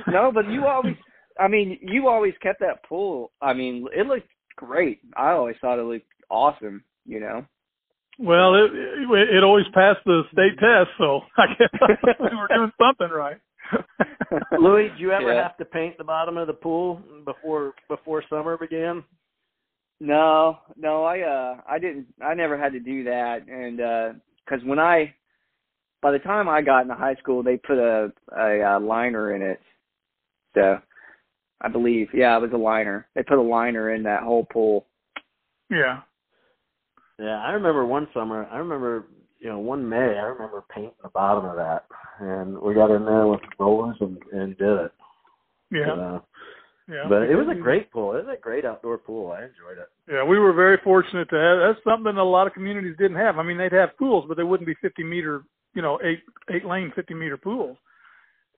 [SPEAKER 2] no, but you always I mean, you always kept that pool. I mean, it looked great. I always thought it looked awesome, you know.
[SPEAKER 3] Well, it, it it always passed the state test, so <laughs> I guess we were doing something right.
[SPEAKER 4] Louis, do you ever
[SPEAKER 2] Yeah.
[SPEAKER 4] have to paint the bottom of the pool before before summer began?
[SPEAKER 2] No, no, I uh I didn't I never had to do that and uh cuz when I by the time I got into high school they put a a, uh liner in it. So I believe, yeah, it was a liner. They put a liner in that whole pool.
[SPEAKER 3] yeah.
[SPEAKER 4] Yeah, I remember one summer. I remember, you know, one May. I remember painting the bottom of that, and we got in there with rollers and and did it.
[SPEAKER 3] Yeah.
[SPEAKER 4] Uh,
[SPEAKER 3] Yeah.
[SPEAKER 4] but it was a great pool. It was a great outdoor pool. I enjoyed it.
[SPEAKER 3] Yeah, we were very fortunate to have. That's something that a lot of communities didn't have. I mean, they'd have pools, but they wouldn't be 50 meter, you know, eight eight lane 50 meter pools.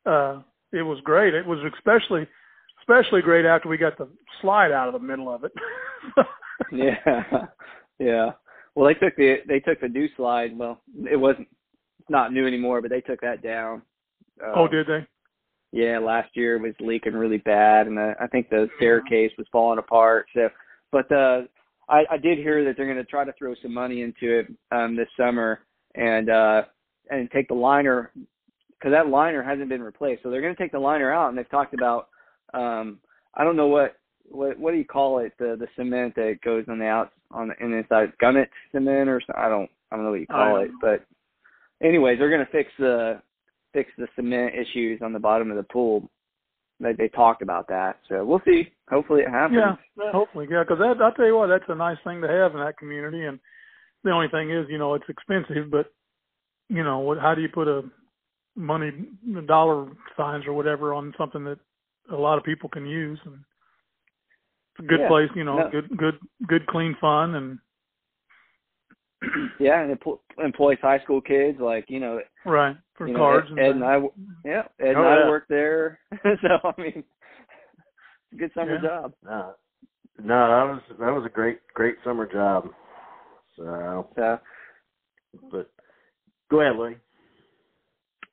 [SPEAKER 3] Uh, it was great. It was especially especially great after we got the slide out of the middle of it. <laughs>
[SPEAKER 2] Yeah. yeah. Well, they took the they took the new slide. Well, it wasn't it's not new anymore, but they took that down.
[SPEAKER 3] oh,
[SPEAKER 2] Um,
[SPEAKER 3] did they?
[SPEAKER 2] Yeah, last year it was leaking really bad, and uh, I think the staircase was falling apart. So, but uh, I, I did hear that they're going to try to throw some money into it um, this summer and uh, and take the liner because that liner hasn't been replaced. So they're going to take the liner out, and they've talked about um, I don't know what what what do you call it the the cement that goes on the out on the, the inside gunite cement or something. I don't I don't know what you call
[SPEAKER 3] don't
[SPEAKER 2] it, but anyways, they're going to fix the fix the cement issues on the bottom of the pool. They they talked about that, so we'll see. Hopefully it happens.
[SPEAKER 3] Yeah, hopefully, yeah. Because that, I'll tell you what, that's a nice thing to have in that community. And the only thing is, you know, it's expensive, but you know, what? How do you put a money dollar signs or whatever on something that a lot of people can use? And it's a good
[SPEAKER 2] Yeah,
[SPEAKER 3] place, you know,
[SPEAKER 2] no.
[SPEAKER 3] good, good, good, clean fun, and <clears throat>
[SPEAKER 2] Yeah, and it pl- employs high school kids like you know,
[SPEAKER 3] right for
[SPEAKER 2] you know
[SPEAKER 3] cards.
[SPEAKER 2] Ed, Ed and
[SPEAKER 3] things.
[SPEAKER 2] I. w- Yeah, Ed and
[SPEAKER 4] Oh,
[SPEAKER 2] I
[SPEAKER 4] yeah.
[SPEAKER 2] worked there, <laughs> so I mean, it's a good summer
[SPEAKER 3] Yeah.
[SPEAKER 2] job.
[SPEAKER 4] No, no, that was that was a great great summer job. So,
[SPEAKER 2] So
[SPEAKER 4] but go ahead, Louis.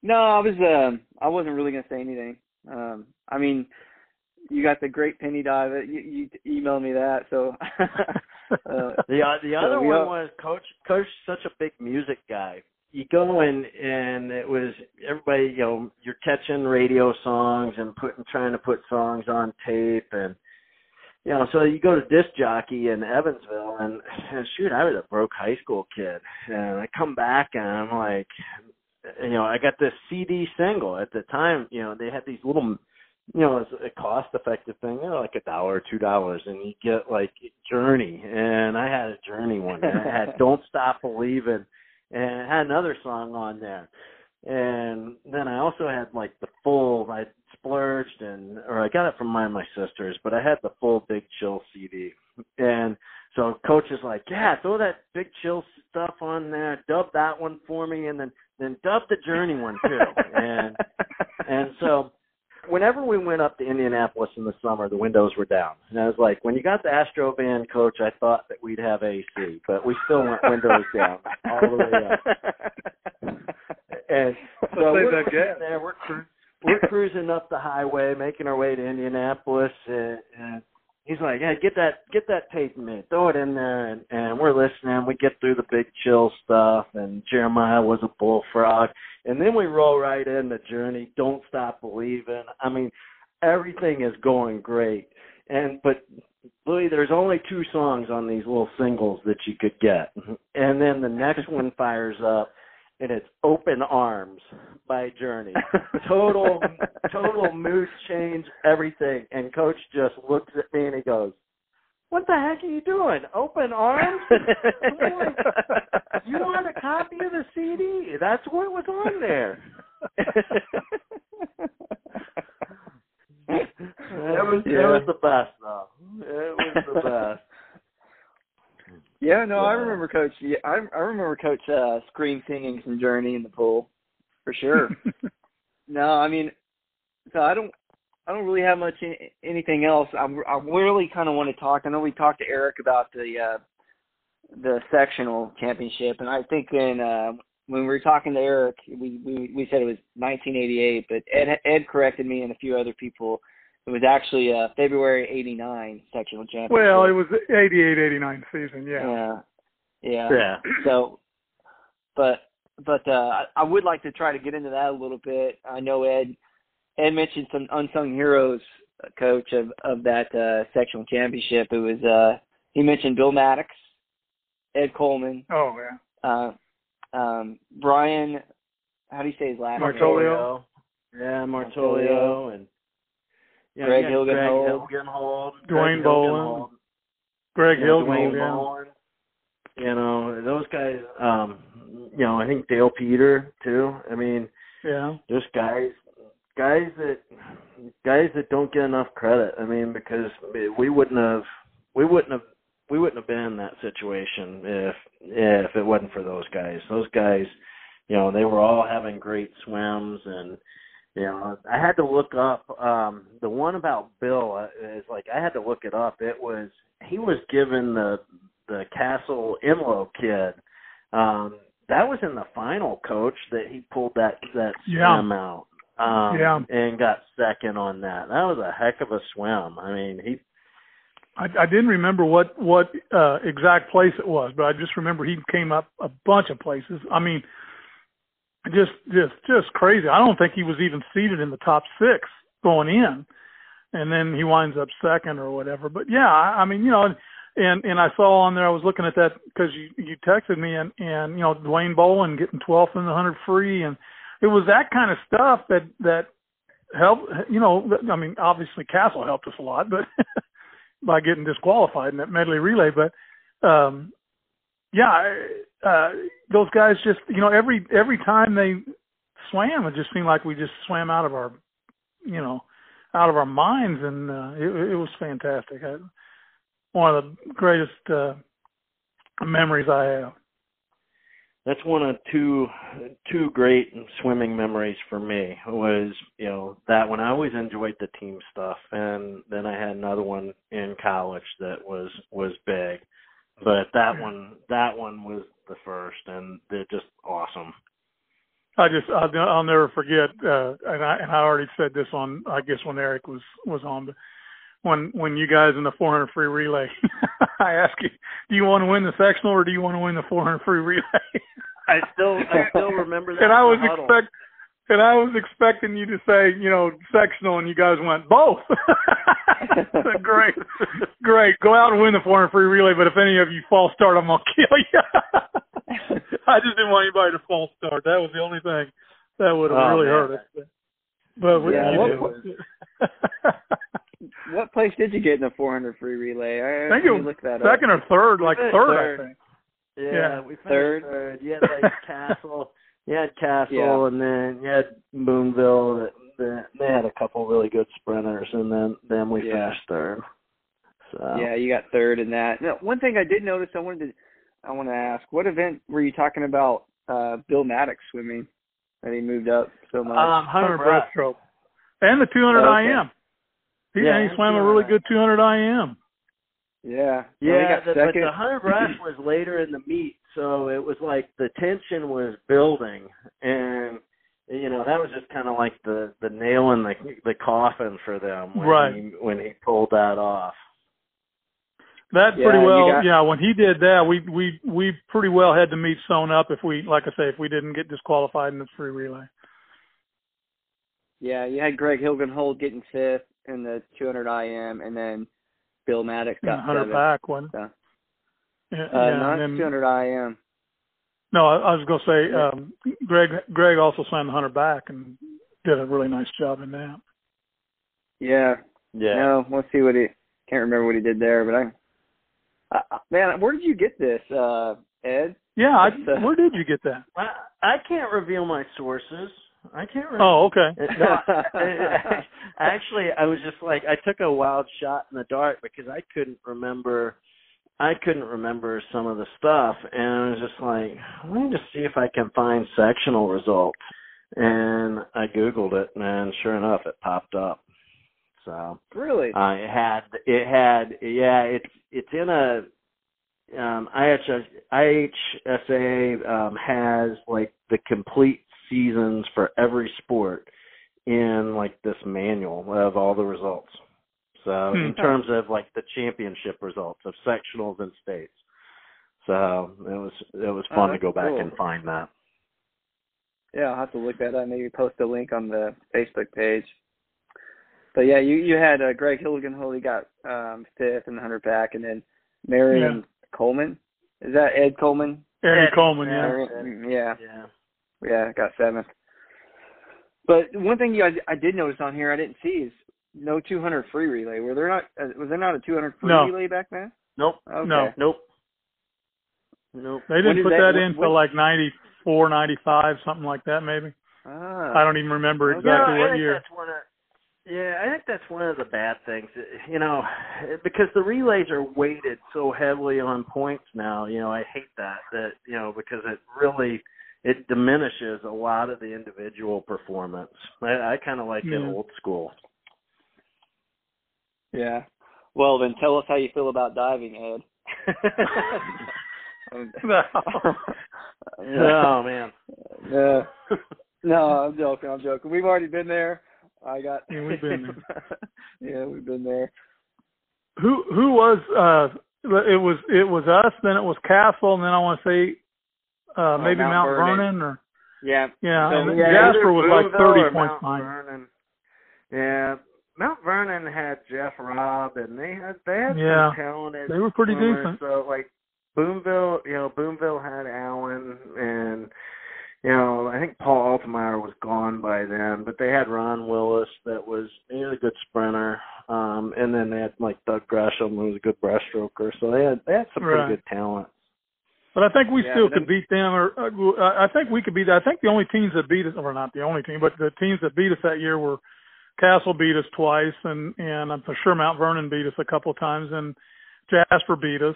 [SPEAKER 2] no, I was um I wasn't really gonna say anything. Um, I mean, you got the great penny dive. You, you emailed me that, so. <laughs> uh, <laughs>
[SPEAKER 4] The uh, the other
[SPEAKER 2] we
[SPEAKER 4] one was Coach. Coach, such a big music guy. You go in and it was everybody. You know, you're catching radio songs and putting trying to put songs on tape and. You know, so you go to disc jockey in Evansville, and, and shoot, I was a broke high school kid, and I come back and I'm like, you know, I got this CD single at the time. You know, they had these little you know, it's a cost effective thing, you know, like a dollar or two dollars and you get like Journey and I had a Journey one. And I had <laughs> Don't Stop Believing and I had another song on there. And then I also had like the full I splurged and or I got it from my my sisters, but I had the full Big Chill CD. And so coach is like, Yeah, throw that Big Chill stuff on there, dub that one for me and then then dub the Journey one too. and and so whenever we went up to Indianapolis in the summer, the windows were down. And I was like, when you got the Astro van coach, I thought that we'd have AC, but we still went windows <laughs> down all the way up. <laughs> And so we're there, we're, cru- we're cruising up the highway, making our way to Indianapolis, and, and he's like, "Yeah, get that get that tape in me, throw it in there," and and we're listening. We get through the big chill stuff, and Jeremiah was a bullfrog, and then we roll right in the journey. Don't stop believing. I mean, everything is going great, and but Louis, there's only two songs on these little singles that you could get, and then the next one <laughs> fires up and it's Open Arms by Journey. <laughs> Total total mood change, everything. And coach just looks at me and he goes, What the heck are you doing? Open arms? <laughs> you want a copy of the CD? That's what was on there. That was
[SPEAKER 2] Yeah.
[SPEAKER 4] that was the best though. It was the <laughs> best.
[SPEAKER 2] Yeah, no, I remember Coach. Yeah, I I remember Coach uh, scream singing some Journey in the pool, for sure. <laughs> no, I mean, so I don't I don't really have much any, anything else. I'm I really kind of want to talk. I know we talked to Eric about the uh, the sectional championship, and I think in uh, when we were talking to Eric, we we we said it was 1988, but Ed Ed corrected me and a few other people. It was actually uh, February '89 sectional championship.
[SPEAKER 3] well, it was 88, 89 season. Yeah.
[SPEAKER 2] yeah, yeah.
[SPEAKER 4] Yeah.
[SPEAKER 2] So, but but uh, I- I would like to try to get into that a little bit. I know Ed Ed mentioned some unsung heroes, uh, coach of of that uh, sectional championship. It was uh, he mentioned Bill Maddox, Ed Coleman,
[SPEAKER 3] Oh yeah.
[SPEAKER 2] uh, um, Brian. How do you say his last name?
[SPEAKER 3] Martolio.
[SPEAKER 4] Yeah, Martolio and yeah,
[SPEAKER 2] Greg
[SPEAKER 4] yeah,
[SPEAKER 2] Hilgenhold.
[SPEAKER 4] Greg Hilgenhold,
[SPEAKER 3] Dwayne
[SPEAKER 4] Greg
[SPEAKER 3] Boland.
[SPEAKER 4] Hilgenhold,
[SPEAKER 3] Greg
[SPEAKER 4] yeah,
[SPEAKER 3] yeah.
[SPEAKER 4] Boland. You know, those guys um you know, I think Dale Peter too. I mean,
[SPEAKER 3] Yeah.
[SPEAKER 4] just guys guys that guys that don't get enough credit. I mean, because we wouldn't have we wouldn't have we wouldn't have been in that situation if if it wasn't for those guys. Those guys, you know, they were all having great swims and you know, I had to look up um the one about Bill uh, is like I had to look it up. It was he was given the the Castle Imlo kid um that was in the final coach that he pulled that that
[SPEAKER 3] Yeah.
[SPEAKER 4] swim out um
[SPEAKER 3] Yeah.
[SPEAKER 4] and got second on that. That was a heck of a swim. I mean, he
[SPEAKER 3] I, I didn't remember what what uh, exact place it was, but I just remember he came up a bunch of places. I mean, just just just crazy. I don't think he was even seated in the top six going in, and then he winds up second or whatever. But yeah, I, I mean, you know, and and I saw on there. I was looking at that because you you texted me, and and you know Dwayne Boland getting 12th in the hundred free, and it was that kind of stuff that that helped. You know, I mean, obviously Castle helped us a lot, but. <laughs> by getting disqualified in that medley relay. But um, yeah, uh, those guys just you know every every time they swam, it just seemed like we just swam out of our you know out of our minds, and uh, it, it was fantastic. I, one of the greatest uh, memories I have.
[SPEAKER 4] That's one of two two great swimming memories for me was you know that one I always enjoyed the team stuff and then I had another one in college that was was big. But that one that one was the first and they're just awesome.
[SPEAKER 3] I just I'll, I'll never forget, uh, and I and I already said this on I guess when Eric was was on, but when when you guys in the 400 free relay, <laughs> I ask you, do you want to win the sectional or do you want to win the 400 free relay?
[SPEAKER 4] I still I <laughs> still remember that
[SPEAKER 3] and I was expect and I was expecting you to say you know sectional, and you guys went both. <laughs> Great, great. Go out and win the 400 free relay, but if any of you false start, I'm gonna kill you. I just didn't want anybody to false start. That was the only thing that would have
[SPEAKER 4] Oh,
[SPEAKER 3] really
[SPEAKER 4] man.
[SPEAKER 3] hurt us. But, we,
[SPEAKER 2] Yeah,
[SPEAKER 3] you
[SPEAKER 2] what-. What- what place did you get in the 400 free relay? I,
[SPEAKER 3] I think
[SPEAKER 2] let
[SPEAKER 3] it
[SPEAKER 2] me look that
[SPEAKER 3] second
[SPEAKER 2] up.
[SPEAKER 3] or third, like third,
[SPEAKER 4] third.
[SPEAKER 3] I think.
[SPEAKER 4] Yeah,
[SPEAKER 3] Yeah.
[SPEAKER 4] we finished
[SPEAKER 2] Third.
[SPEAKER 4] third. You had like <laughs> Castle, you had Castle,
[SPEAKER 2] Yeah.
[SPEAKER 4] and then you had Boonville. That, that they had a couple really good sprinters, and then then we
[SPEAKER 2] Yeah.
[SPEAKER 4] finished third. So
[SPEAKER 2] Yeah, you got third in that. Now, one thing I did notice, I wanted to, I want to ask, what event were you talking about? Uh, Bill Maddox swimming that he moved up so much.
[SPEAKER 4] um,
[SPEAKER 3] 100
[SPEAKER 4] hundred breast.
[SPEAKER 3] breaststroke. And the 200
[SPEAKER 2] Okay.
[SPEAKER 3] IM. He,
[SPEAKER 4] Yeah,
[SPEAKER 3] he swam a really good 200 IM.
[SPEAKER 2] yeah, Well, he
[SPEAKER 4] Yeah,
[SPEAKER 2] got
[SPEAKER 4] the, but the hundred breast <clears throat> was later in the meet, so it was like the tension was building, and you know that was just kind of like the the nail in the the coffin for them when
[SPEAKER 3] Right.
[SPEAKER 4] he when he pulled that off.
[SPEAKER 3] That
[SPEAKER 2] Yeah,
[SPEAKER 3] pretty
[SPEAKER 2] you
[SPEAKER 3] well,
[SPEAKER 2] got-
[SPEAKER 3] yeah. When he did that, we we we pretty well had to meet sewn up if we, like I say, if we didn't get disqualified in the free relay.
[SPEAKER 2] Yeah, you had Greg Hilgenhold getting fifth in the 200 IM, and then Bill Maddox
[SPEAKER 3] In
[SPEAKER 2] got
[SPEAKER 3] the hundred
[SPEAKER 2] seventh.
[SPEAKER 3] back one.
[SPEAKER 2] So,
[SPEAKER 3] Yeah,
[SPEAKER 2] uh,
[SPEAKER 3] yeah,
[SPEAKER 2] not
[SPEAKER 3] and then-
[SPEAKER 2] 200 IM.
[SPEAKER 3] No, I, I was going to say,
[SPEAKER 2] Yeah.
[SPEAKER 3] um, Greg. Greg also signed the hundred back and did a really nice job in that.
[SPEAKER 2] Yeah,
[SPEAKER 4] Yeah.
[SPEAKER 2] No, let's see what he. Can't remember what he did there, but I, I man, where did you get this, uh, Ed?
[SPEAKER 3] Yeah, I,
[SPEAKER 2] That's, uh,
[SPEAKER 3] where did you get that?
[SPEAKER 4] I I can't reveal my sources. I can't. remember.
[SPEAKER 3] Oh, okay.
[SPEAKER 4] Uh, No, I- <laughs> <laughs> actually, I was just like I took a wild shot in the dark because I couldn't remember. I couldn't remember some of the stuff, and I was just like, let me just see if I can find sectional results. And I googled it, and sure enough, it popped up. So
[SPEAKER 2] really?
[SPEAKER 4] uh, it had it had yeah it's it's in a um IHS, IHSA um has like the complete seasons for every sport in like this manual of all the results. So in
[SPEAKER 3] Hmm.
[SPEAKER 4] terms of like the championship results of sectionals and states. So it was it was
[SPEAKER 2] Oh,
[SPEAKER 4] fun to go back
[SPEAKER 2] cool.
[SPEAKER 4] and find that.
[SPEAKER 2] Yeah, I'll have to look that up. Maybe post a link on the Facebook page. But yeah, you you had uh, Greg Hilgenhold. He got um, fifth in the hundred back, and then Marion Coleman. Is that Ed Coleman?
[SPEAKER 3] Eddie
[SPEAKER 4] Eddie,
[SPEAKER 3] Coleman,
[SPEAKER 4] yeah.
[SPEAKER 3] yeah.
[SPEAKER 2] Marion- yeah,
[SPEAKER 4] Yeah.
[SPEAKER 2] Yeah, I got seventh. But one thing you I, I did notice on here I didn't see is no 200 free relay. Were there not? Uh, was there not a 200 free
[SPEAKER 3] No.
[SPEAKER 2] relay back then?
[SPEAKER 4] Nope.
[SPEAKER 2] Okay.
[SPEAKER 3] No.
[SPEAKER 4] Nope. Nope.
[SPEAKER 3] They didn't put
[SPEAKER 2] that-
[SPEAKER 3] that, in
[SPEAKER 2] when-
[SPEAKER 3] till like ninety four, ninety five, something like that, maybe.
[SPEAKER 2] Ah.
[SPEAKER 3] I don't even remember
[SPEAKER 2] Okay.
[SPEAKER 3] exactly
[SPEAKER 4] I
[SPEAKER 3] what year.
[SPEAKER 4] That's one of, yeah, I think that's one of the bad things. You know, because the relays are weighted so heavily on points now. You know, I hate that. That you know because it really it diminishes a lot of the individual performance. I, I kind of like it old school.
[SPEAKER 2] Yeah. Well, then tell us how you feel about diving, Ed. <laughs> <laughs>
[SPEAKER 3] No.
[SPEAKER 4] oh man.
[SPEAKER 2] no, no, I'm joking. I'm joking. We've already been there. I got.
[SPEAKER 3] Yeah, we've been there. <laughs>
[SPEAKER 2] yeah, we've been there.
[SPEAKER 3] who who was uh it was it was us, then it was Castle, and then I want to say uh maybe
[SPEAKER 2] Mount
[SPEAKER 3] Mount,
[SPEAKER 2] Vernon.
[SPEAKER 3] Vernon. or
[SPEAKER 2] Yeah.
[SPEAKER 3] yeah,
[SPEAKER 2] So,
[SPEAKER 3] and
[SPEAKER 2] yeah,
[SPEAKER 3] Jasper was like thirty points behind.
[SPEAKER 4] Yeah, Mount Vernon had Jeff Robb, and they had they had
[SPEAKER 3] Yeah.
[SPEAKER 4] some talented.
[SPEAKER 3] They were pretty
[SPEAKER 4] swimmers.
[SPEAKER 3] decent.
[SPEAKER 4] So like Boonville, you know, Boonville had Allen, and you know, I think Paul Altemeyer was gone by then, but they had Ron Willis that was he was a good sprinter, um, and then they had like Doug Gresham who was a good breaststroker. So they had they had some pretty good talent.
[SPEAKER 3] But I think we
[SPEAKER 2] Yeah,
[SPEAKER 3] still could beat them, or uh, I think we could beat. I think the only teams that beat us, or not the only team, but the teams that beat us that year were Castle beat us twice, and and I'm sure Mount Vernon beat us a couple of times, and Jasper beat us.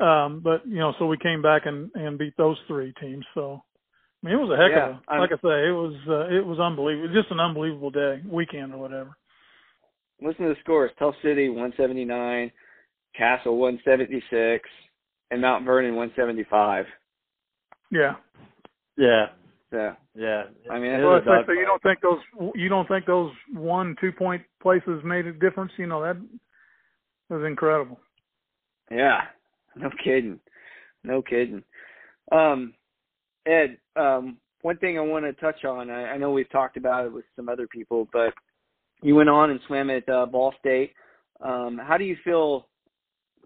[SPEAKER 3] Um, but you know, so we came back and and beat those three teams. So I mean, it was a heck
[SPEAKER 2] Yeah,
[SPEAKER 3] of a
[SPEAKER 2] I'm-
[SPEAKER 3] like I say, it was uh, it was unbelievable, just an unbelievable day, weekend or whatever.
[SPEAKER 2] Listen to the scores: Tell City 179, Castle 176, and Mount Vernon 175.
[SPEAKER 3] Yeah.
[SPEAKER 4] Yeah,
[SPEAKER 2] So
[SPEAKER 4] yeah.
[SPEAKER 2] I mean,
[SPEAKER 3] Well,
[SPEAKER 4] was
[SPEAKER 3] it's like, so you don't think those you don't think those one two point places made a difference? You know that was incredible.
[SPEAKER 2] Yeah, no kidding, no kidding. Um, Ed, um, one thing I want to touch on, I, I know we've talked about it with some other people, but you went on and swam at uh, Ball State. Um, how do you feel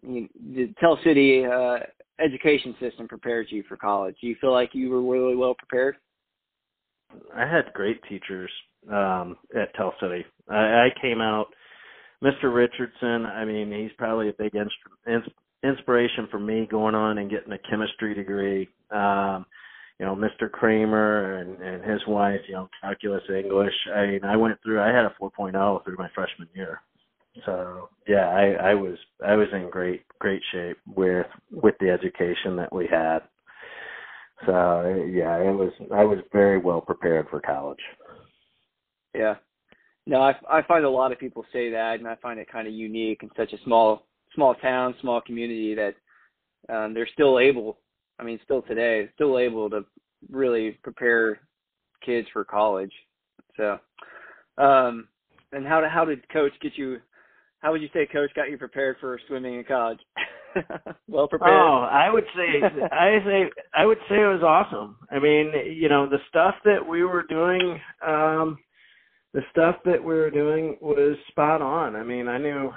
[SPEAKER 2] you, the Tell City uh, education system prepared you for college? Do you feel like you were really well prepared?
[SPEAKER 4] I had great teachers. um, at Tell City. I, I came out. Mr. Richardson, I mean, he's probably a big ins- inspiration for me going on and getting a chemistry degree. Um, you know, Mr. Kramer and, and his wife, you know, calculus English. I mean, I went through, I had a 4.0 through my freshman year. So yeah, I, I was, I was in great, great shape with, with the education that we had. So yeah, it was, I was very well prepared for college.
[SPEAKER 2] Yeah. No, I, I find a lot of people say that, and I find it kind of unique in such a small, small town, small community that um, they're still able I mean, still today, still able to really prepare kids for college. So, um, and how to, how did coach get you? How would you say coach got you prepared for swimming in college? <laughs> well prepared.
[SPEAKER 4] Oh, I would say <laughs> I say I would say it was awesome. I mean, you know, the stuff that we were doing, um, the stuff that we were doing was spot on. I mean, I knew,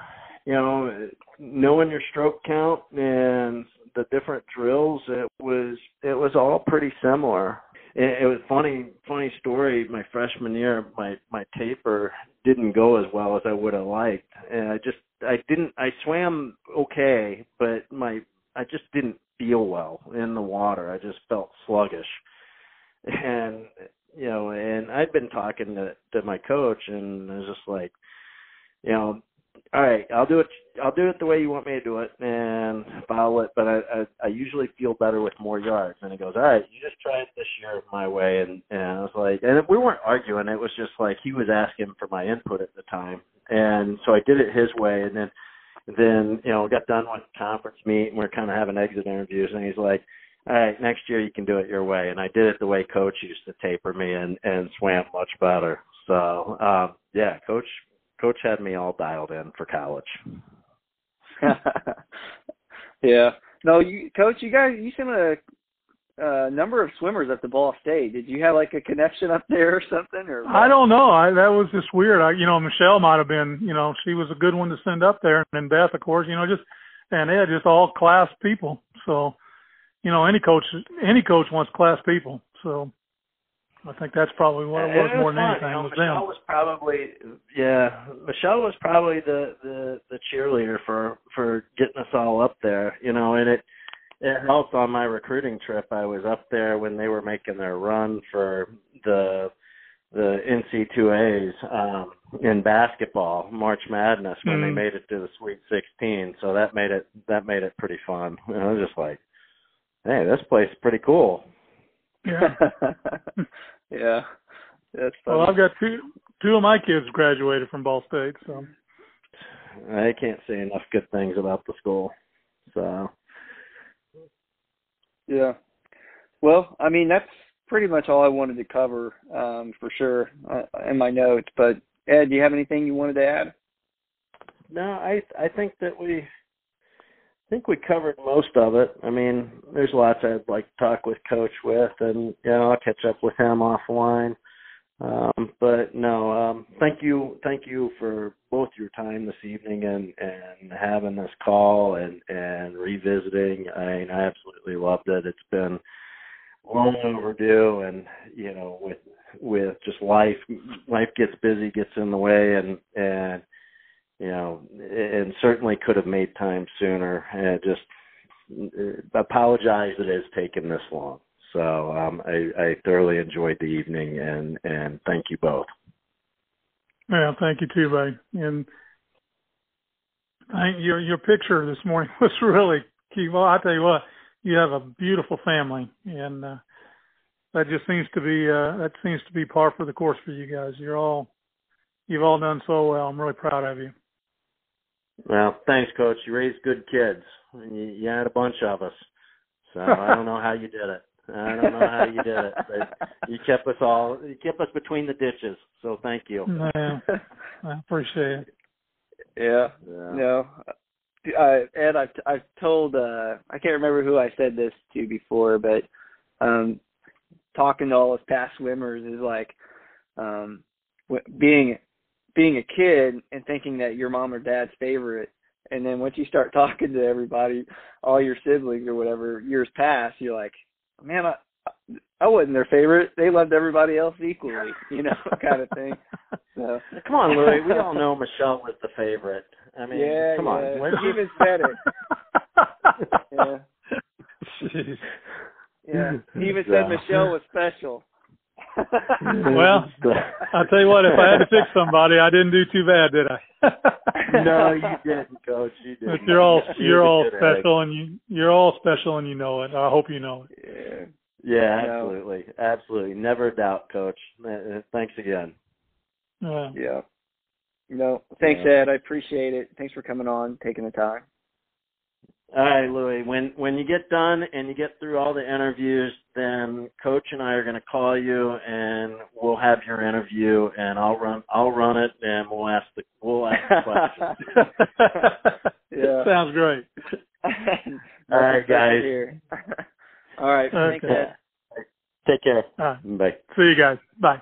[SPEAKER 4] you know, knowing your stroke count and the different drills, it was it was all pretty similar. It, it was funny funny story. My freshman year, my my taper didn't go as well as I would have liked, and I just I didn't I swam okay, but my I just didn't feel well in the water. I just felt sluggish, and you know, and I'd been talking to to my coach, and I was just like, you know, all right, I'll do it. I'll do it the way you want me to do it, and follow it. But I, I, I usually feel better with more yards. And he goes, all right, you just try it this year my way. And and I was like, and we weren't arguing. It was just like he was asking for my input at the time, and so I did it his way. And then then you know got done with conference meet, and we are kind of having exit interviews. And he's like, all right, next year you can do it your way. And I did it the way coach used to taper me, and and swam much better. So um, yeah, coach coach had me all dialed in for college. <laughs>
[SPEAKER 2] yeah. No, you coach, you guys you sent a uh, number of swimmers up to Ball State. Did you have like a connection up there or something? Or
[SPEAKER 3] what? I don't know. I, that was just weird. I, you know, Michelle might have been. You know, she was a good one to send up there, and then Beth, of course. You know, just and they had just all class people. So, you know, any coach, any coach wants class people. So, I think that's probably what it was,
[SPEAKER 4] it was
[SPEAKER 3] more than anything.
[SPEAKER 4] You know,
[SPEAKER 3] was
[SPEAKER 4] Michelle
[SPEAKER 3] them.
[SPEAKER 4] was probably yeah. Michelle was probably the the the cheerleader for for getting us all up there. You know, and it it helped on my recruiting trip. I was up there when they were making their run for the the NCAAs um, in basketball, March Madness, when
[SPEAKER 3] mm.
[SPEAKER 4] they made it to the Sweet 16. So that made it that made it pretty fun. Know, I was just like, hey, this place is pretty cool.
[SPEAKER 3] Yeah. <laughs> <laughs>
[SPEAKER 2] yeah. That's funny.
[SPEAKER 3] Well, I've got two two of my kids graduated from Ball State, so
[SPEAKER 4] I can't say enough good things about the school. So
[SPEAKER 2] yeah. Well, I mean that's pretty much all I wanted to cover um, for sure uh, in my notes. But Ed, do you have anything you wanted to add?
[SPEAKER 4] No, I I think that we I think we covered most of it. I mean, there's lots I'd like to talk with Coach with, and you know, I'll catch up with him offline. Um, but no, um, thank you, thank you for both your time this evening and and having this call and and revisiting. I mean, I absolutely loved it. It's been long overdue, and you know, with with just life, life gets busy, gets in the way, and and you know, and certainly could have made time sooner. And just apologize that it has taken this long. So um, I, I thoroughly enjoyed the evening, and and thank you both.
[SPEAKER 3] Yeah, thank you too, buddy. And I, your your picture this morning <laughs> was really key. Well, I tell you what, you have a beautiful family, and uh, that just seems to be uh, that seems to be par for the course for you guys. You're all you've all done so well. I'm really proud of you.
[SPEAKER 4] Well, thanks, Coach. You raised good kids. You, you had a bunch of us, so I don't know how you did it. I don't know how you did it, but you kept us all. You kept us between the ditches. So thank you.
[SPEAKER 3] Yeah, I appreciate it.
[SPEAKER 2] Yeah.
[SPEAKER 4] Yeah.
[SPEAKER 2] No. Uh, Ed, I've I've told uh I can't remember who I said this to before, but um talking to all those past swimmers is like um w- being being a kid and thinking that your mom or dad's favorite and then once you start <laughs> talking to everybody all your siblings or whatever years pass you're like man I, I wasn't their favorite. They loved everybody else equally, <laughs> you know, kind of thing. So <laughs>
[SPEAKER 4] come on, Louis. We all know Michelle was the favorite. I mean,
[SPEAKER 2] yeah,
[SPEAKER 4] come
[SPEAKER 2] yeah.
[SPEAKER 4] on. Let's
[SPEAKER 2] He even said it. Yeah.
[SPEAKER 3] Jeez.
[SPEAKER 2] Yeah. He even
[SPEAKER 4] Yeah.
[SPEAKER 2] said Michelle was special. <laughs>
[SPEAKER 3] Well, <laughs> I'll tell you what, if I had to pick somebody, I didn't do too bad, did I? <laughs>
[SPEAKER 4] no, you didn't, Coach. You didn't.
[SPEAKER 3] But you're all
[SPEAKER 4] You
[SPEAKER 3] you're all
[SPEAKER 4] good egg.
[SPEAKER 3] special, and you you're all special, and you know it. I hope you know it.
[SPEAKER 2] yeah.
[SPEAKER 4] Yeah,
[SPEAKER 2] No.
[SPEAKER 4] absolutely, absolutely. Never doubt, Coach. Uh, uh, Thanks again.
[SPEAKER 3] Yeah.
[SPEAKER 2] Yeah. No, thanks,
[SPEAKER 4] Yeah.
[SPEAKER 2] Ed. I appreciate it. Thanks for coming on, taking the time.
[SPEAKER 4] All right, Louis. When when you get done and you get through all the interviews, then Coach and I are going to call you and we'll have your interview and I'll run I'll run it and we'll ask the we'll ask the questions. <laughs>
[SPEAKER 2] Yeah.
[SPEAKER 3] Sounds great. <laughs>
[SPEAKER 4] All right, guys. <laughs>
[SPEAKER 2] All right. Thanks,
[SPEAKER 3] Okay.
[SPEAKER 2] Ed.
[SPEAKER 4] Take care.
[SPEAKER 3] All right.
[SPEAKER 4] Bye.
[SPEAKER 3] See you guys. Bye.